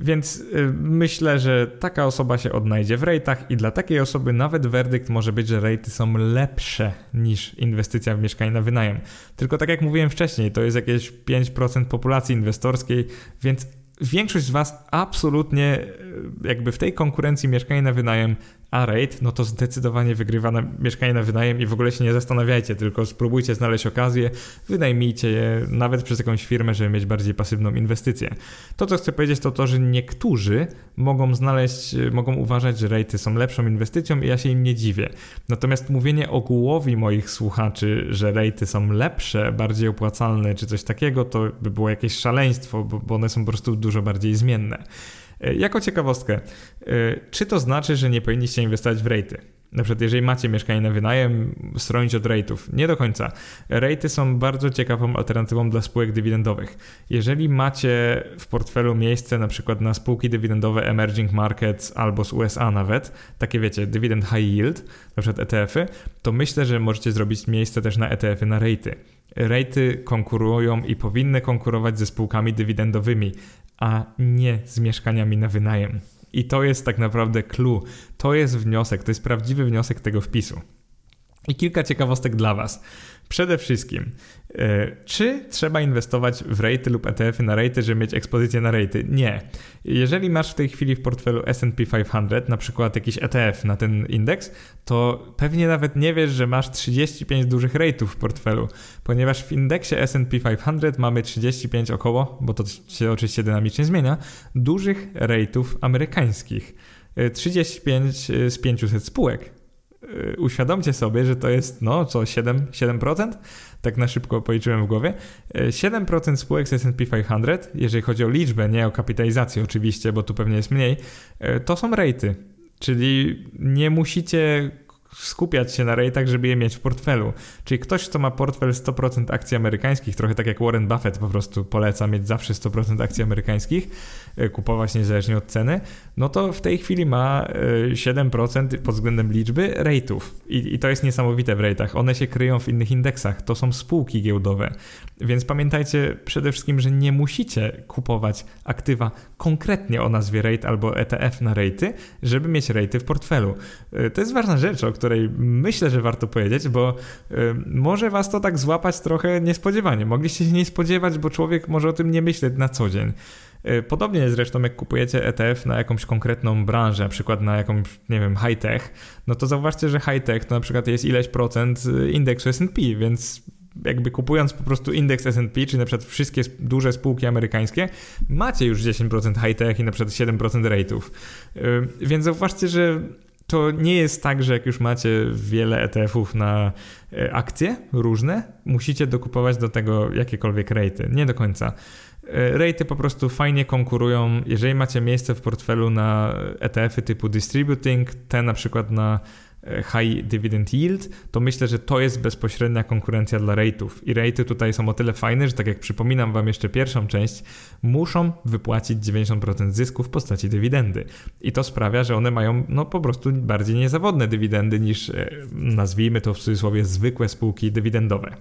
Więc y, myślę, że taka osoba się odnajdzie w rejtach i dla takiej osoby nawet werdykt może być, że rejty są lepsze niż inwestycja w mieszkanie na wynajem. Tylko tak jak mówiłem wcześniej, to jest jakieś 5% populacji inwestorskiej, więc większość z Was absolutnie y, jakby w tej konkurencji mieszkanie na wynajem a rate, no to zdecydowanie wygrywa na mieszkanie na wynajem i w ogóle się nie zastanawiajcie, tylko spróbujcie znaleźć okazję, wynajmijcie je nawet przez jakąś firmę, żeby mieć bardziej pasywną inwestycję. To, co chcę powiedzieć, to to, że niektórzy mogą znaleźć, mogą uważać, że rejty są lepszą inwestycją i ja się im nie dziwię. Natomiast mówienie ogółowi moich słuchaczy, że rejty są lepsze, bardziej opłacalne czy coś takiego, to by było jakieś szaleństwo, bo one są po prostu dużo bardziej zmienne. E, jako ciekawostkę, e, czy to znaczy, że nie powinniście inwestować w rejty? Na przykład, jeżeli macie mieszkanie na wynajem, stronić od rate'ów. Nie do końca. Rate'y są bardzo ciekawą alternatywą dla spółek dywidendowych. Jeżeli macie w portfelu miejsce na przykład na spółki dywidendowe emerging markets albo z USA nawet, takie wiecie, dywidend high yield, na przykład ETF-y, to myślę, że możecie zrobić miejsce też na ETF-y na rate'y. Rate'y konkurują i powinny konkurować ze spółkami dywidendowymi, a nie z mieszkaniami na wynajem. I to jest tak naprawdę clue, to jest wniosek, to jest prawdziwy wniosek tego wpisu. I kilka ciekawostek dla Was. Przede wszystkim, e, czy trzeba inwestować w rejty lub ETF-y na rejty, żeby mieć ekspozycję na rejty? Nie. Jeżeli masz w tej chwili w portfelu S&P 500, na przykład jakiś ETF na ten indeks, to pewnie nawet nie wiesz, że masz 35 dużych rejtów w portfelu, ponieważ w indeksie S&P 500 mamy 35 około, bo to się oczywiście dynamicznie zmienia, dużych rejtów amerykańskich. 35 e, z 500 spółek. Y, uświadomcie sobie, że to jest, no co, 7%? 7%? Tak na szybko policzyłem w głowie. 7% y, spółek z S&P 500, jeżeli chodzi o liczbę, nie o kapitalizację oczywiście, bo tu pewnie jest mniej, y, to są rejty. Czyli nie musicie skupiać się na rejtach, żeby je mieć w portfelu. Czyli ktoś, kto ma portfel 100% akcji amerykańskich, trochę tak jak Warren Buffett po prostu poleca mieć zawsze 100% akcji amerykańskich, kupować niezależnie od ceny, no to w tej chwili ma 7% e, pod względem liczby rejtów. I, I, to jest niesamowite w rejtach. One się kryją w innych indeksach. To są spółki giełdowe. Więc pamiętajcie przede wszystkim, że nie musicie kupować aktywa konkretnie o nazwie rate albo ETF na rejty, żeby mieć rejty w portfelu. E, to jest ważna rzecz, o której myślę, że warto powiedzieć, bo może was to tak złapać trochę niespodziewanie. Mogliście się nie spodziewać, bo człowiek może o tym nie myśleć na co dzień. Y, podobnie zresztą jak kupujecie ETF na jakąś konkretną branżę, na przykład na jakąś, nie wiem, high-tech, no to zauważcie, że high-tech to na przykład jest ileś procent y, indeksu S&P, więc jakby kupując po prostu indeks S&P, czy na przykład wszystkie duże spółki amerykańskie, macie już 10% high-tech i na przykład 7% rate'ów. Więc zauważcie, że to nie jest tak, że jak już macie wiele ETF-ów na akcje różne, musicie dokupować do tego jakiekolwiek rejty. Nie do końca. E, rejty po prostu fajnie konkurują. Jeżeli macie miejsce w portfelu na ETF-y typu distributing, te na przykład na E, high dividend yield, to myślę, że to jest bezpośrednia konkurencja dla rate'ów. I rate'y tutaj są o tyle fajne, że tak jak przypominam Wam jeszcze pierwszą część, muszą wypłacić 90% zysku w postaci dywidendy. I to sprawia, że one mają no po prostu bardziej niezawodne dywidendy niż e, nazwijmy to w cudzysłowie zwykłe spółki dywidendowe.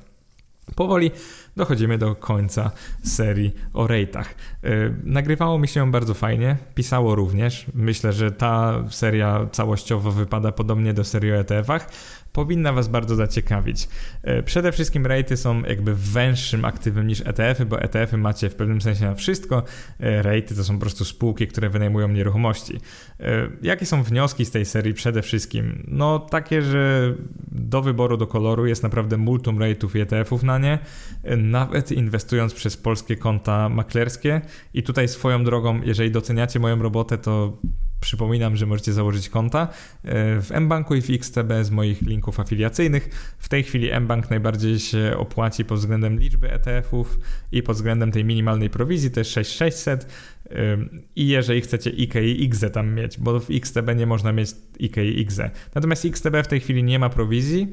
Powoli dochodzimy do końca serii o rejtach. Yy, nagrywało mi się bardzo fajnie, pisało również. Myślę, że ta seria całościowo wypada podobnie do serii o ETF-ach. powinna Was bardzo zaciekawić. E, przede wszystkim rejty są jakby węższym aktywem niż ETF-y, bo ETF-y macie w pewnym sensie na wszystko. E, rejty to są po prostu spółki, które wynajmują nieruchomości. E, jakie są wnioski z tej serii przede wszystkim? No takie, że do wyboru do koloru jest naprawdę multum rejtów i ETF-ów na nie, nawet inwestując przez polskie konta maklerskie. I tutaj swoją drogą, jeżeli doceniacie moją robotę, to Przypominam, że możecie założyć konta e, w mBanku i w XTB z moich linków afiliacyjnych. W tej chwili mBank najbardziej się opłaci pod względem liczby ETF-ów i pod względem tej minimalnej prowizji, to jest 6600. I jeżeli chcecie IK i XZ tam mieć, bo w XTB nie można mieć IK i XZ. Natomiast XTB w tej chwili nie ma prowizji,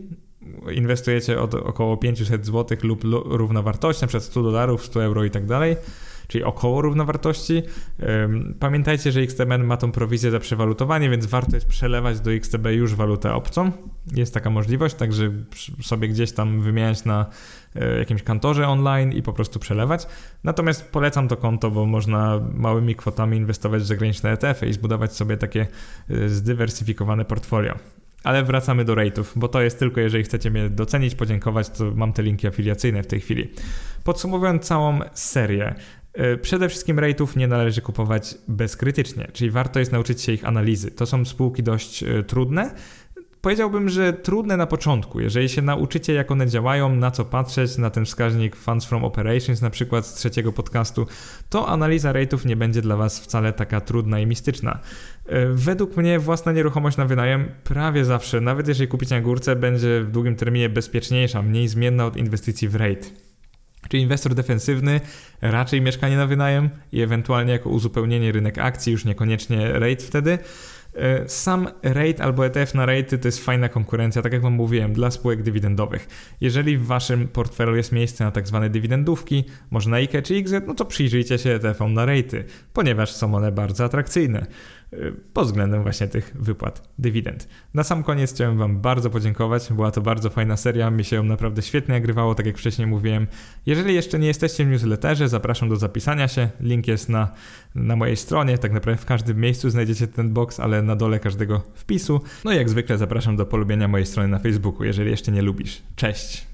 inwestujecie od około 500 zł lub równowartości, na przykład 100 dolarów, 100 euro i tak dalej czyli około równowartości. Pamiętajcie, że XTB ma tą prowizję za przewalutowanie, więc warto jest przelewać do XTB już walutę obcą. Jest taka możliwość, także sobie gdzieś tam wymieniać na e, jakimś kantorze online i po prostu przelewać. Natomiast polecam to konto, bo można małymi kwotami inwestować w zagraniczne ETF-y i zbudować sobie takie e, zdywersyfikowane portfolio. Ale wracamy do rate'ów, bo to jest tylko jeżeli chcecie mnie docenić, podziękować, to mam te linki afiliacyjne w tej chwili. Podsumowując całą serię, przede wszystkim rate'ów nie należy kupować bezkrytycznie, czyli warto jest nauczyć się ich analizy. To są spółki dość e, trudne. Powiedziałbym, że trudne na początku. Jeżeli się nauczycie, jak one działają, na co patrzeć, na ten wskaźnik Funds from Operations, na przykład z trzeciego podcastu, to analiza rate'ów nie będzie dla Was wcale taka trudna i mistyczna. E, według mnie własna nieruchomość na wynajem prawie zawsze, nawet jeżeli kupicie na górce, będzie w długim terminie bezpieczniejsza, mniej zmienna od inwestycji w rate. Czyli inwestor defensywny, raczej mieszkanie na wynajem i ewentualnie jako uzupełnienie rynek akcji, już niekoniecznie rate wtedy. E, sam rate albo ETF na rate to jest fajna konkurencja, tak jak Wam mówiłem, dla spółek dywidendowych. Jeżeli w Waszym portfelu jest miejsce na tak zwane dywidendówki, może na IKE czy XZ, no to przyjrzyjcie się ETF-om na rate, ponieważ są one bardzo atrakcyjne pod względem właśnie tych wypłat dywidend. Na sam koniec chciałem Wam bardzo podziękować. Była to bardzo fajna seria, mi się ją naprawdę świetnie nagrywało, tak jak wcześniej mówiłem. Jeżeli jeszcze nie jesteście w newsletterze, zapraszam do zapisania się. Link jest na, na mojej stronie, tak naprawdę w każdym miejscu znajdziecie ten box, ale na dole każdego wpisu. No i jak zwykle zapraszam do polubienia mojej strony na Facebooku, jeżeli jeszcze nie lubisz. Cześć!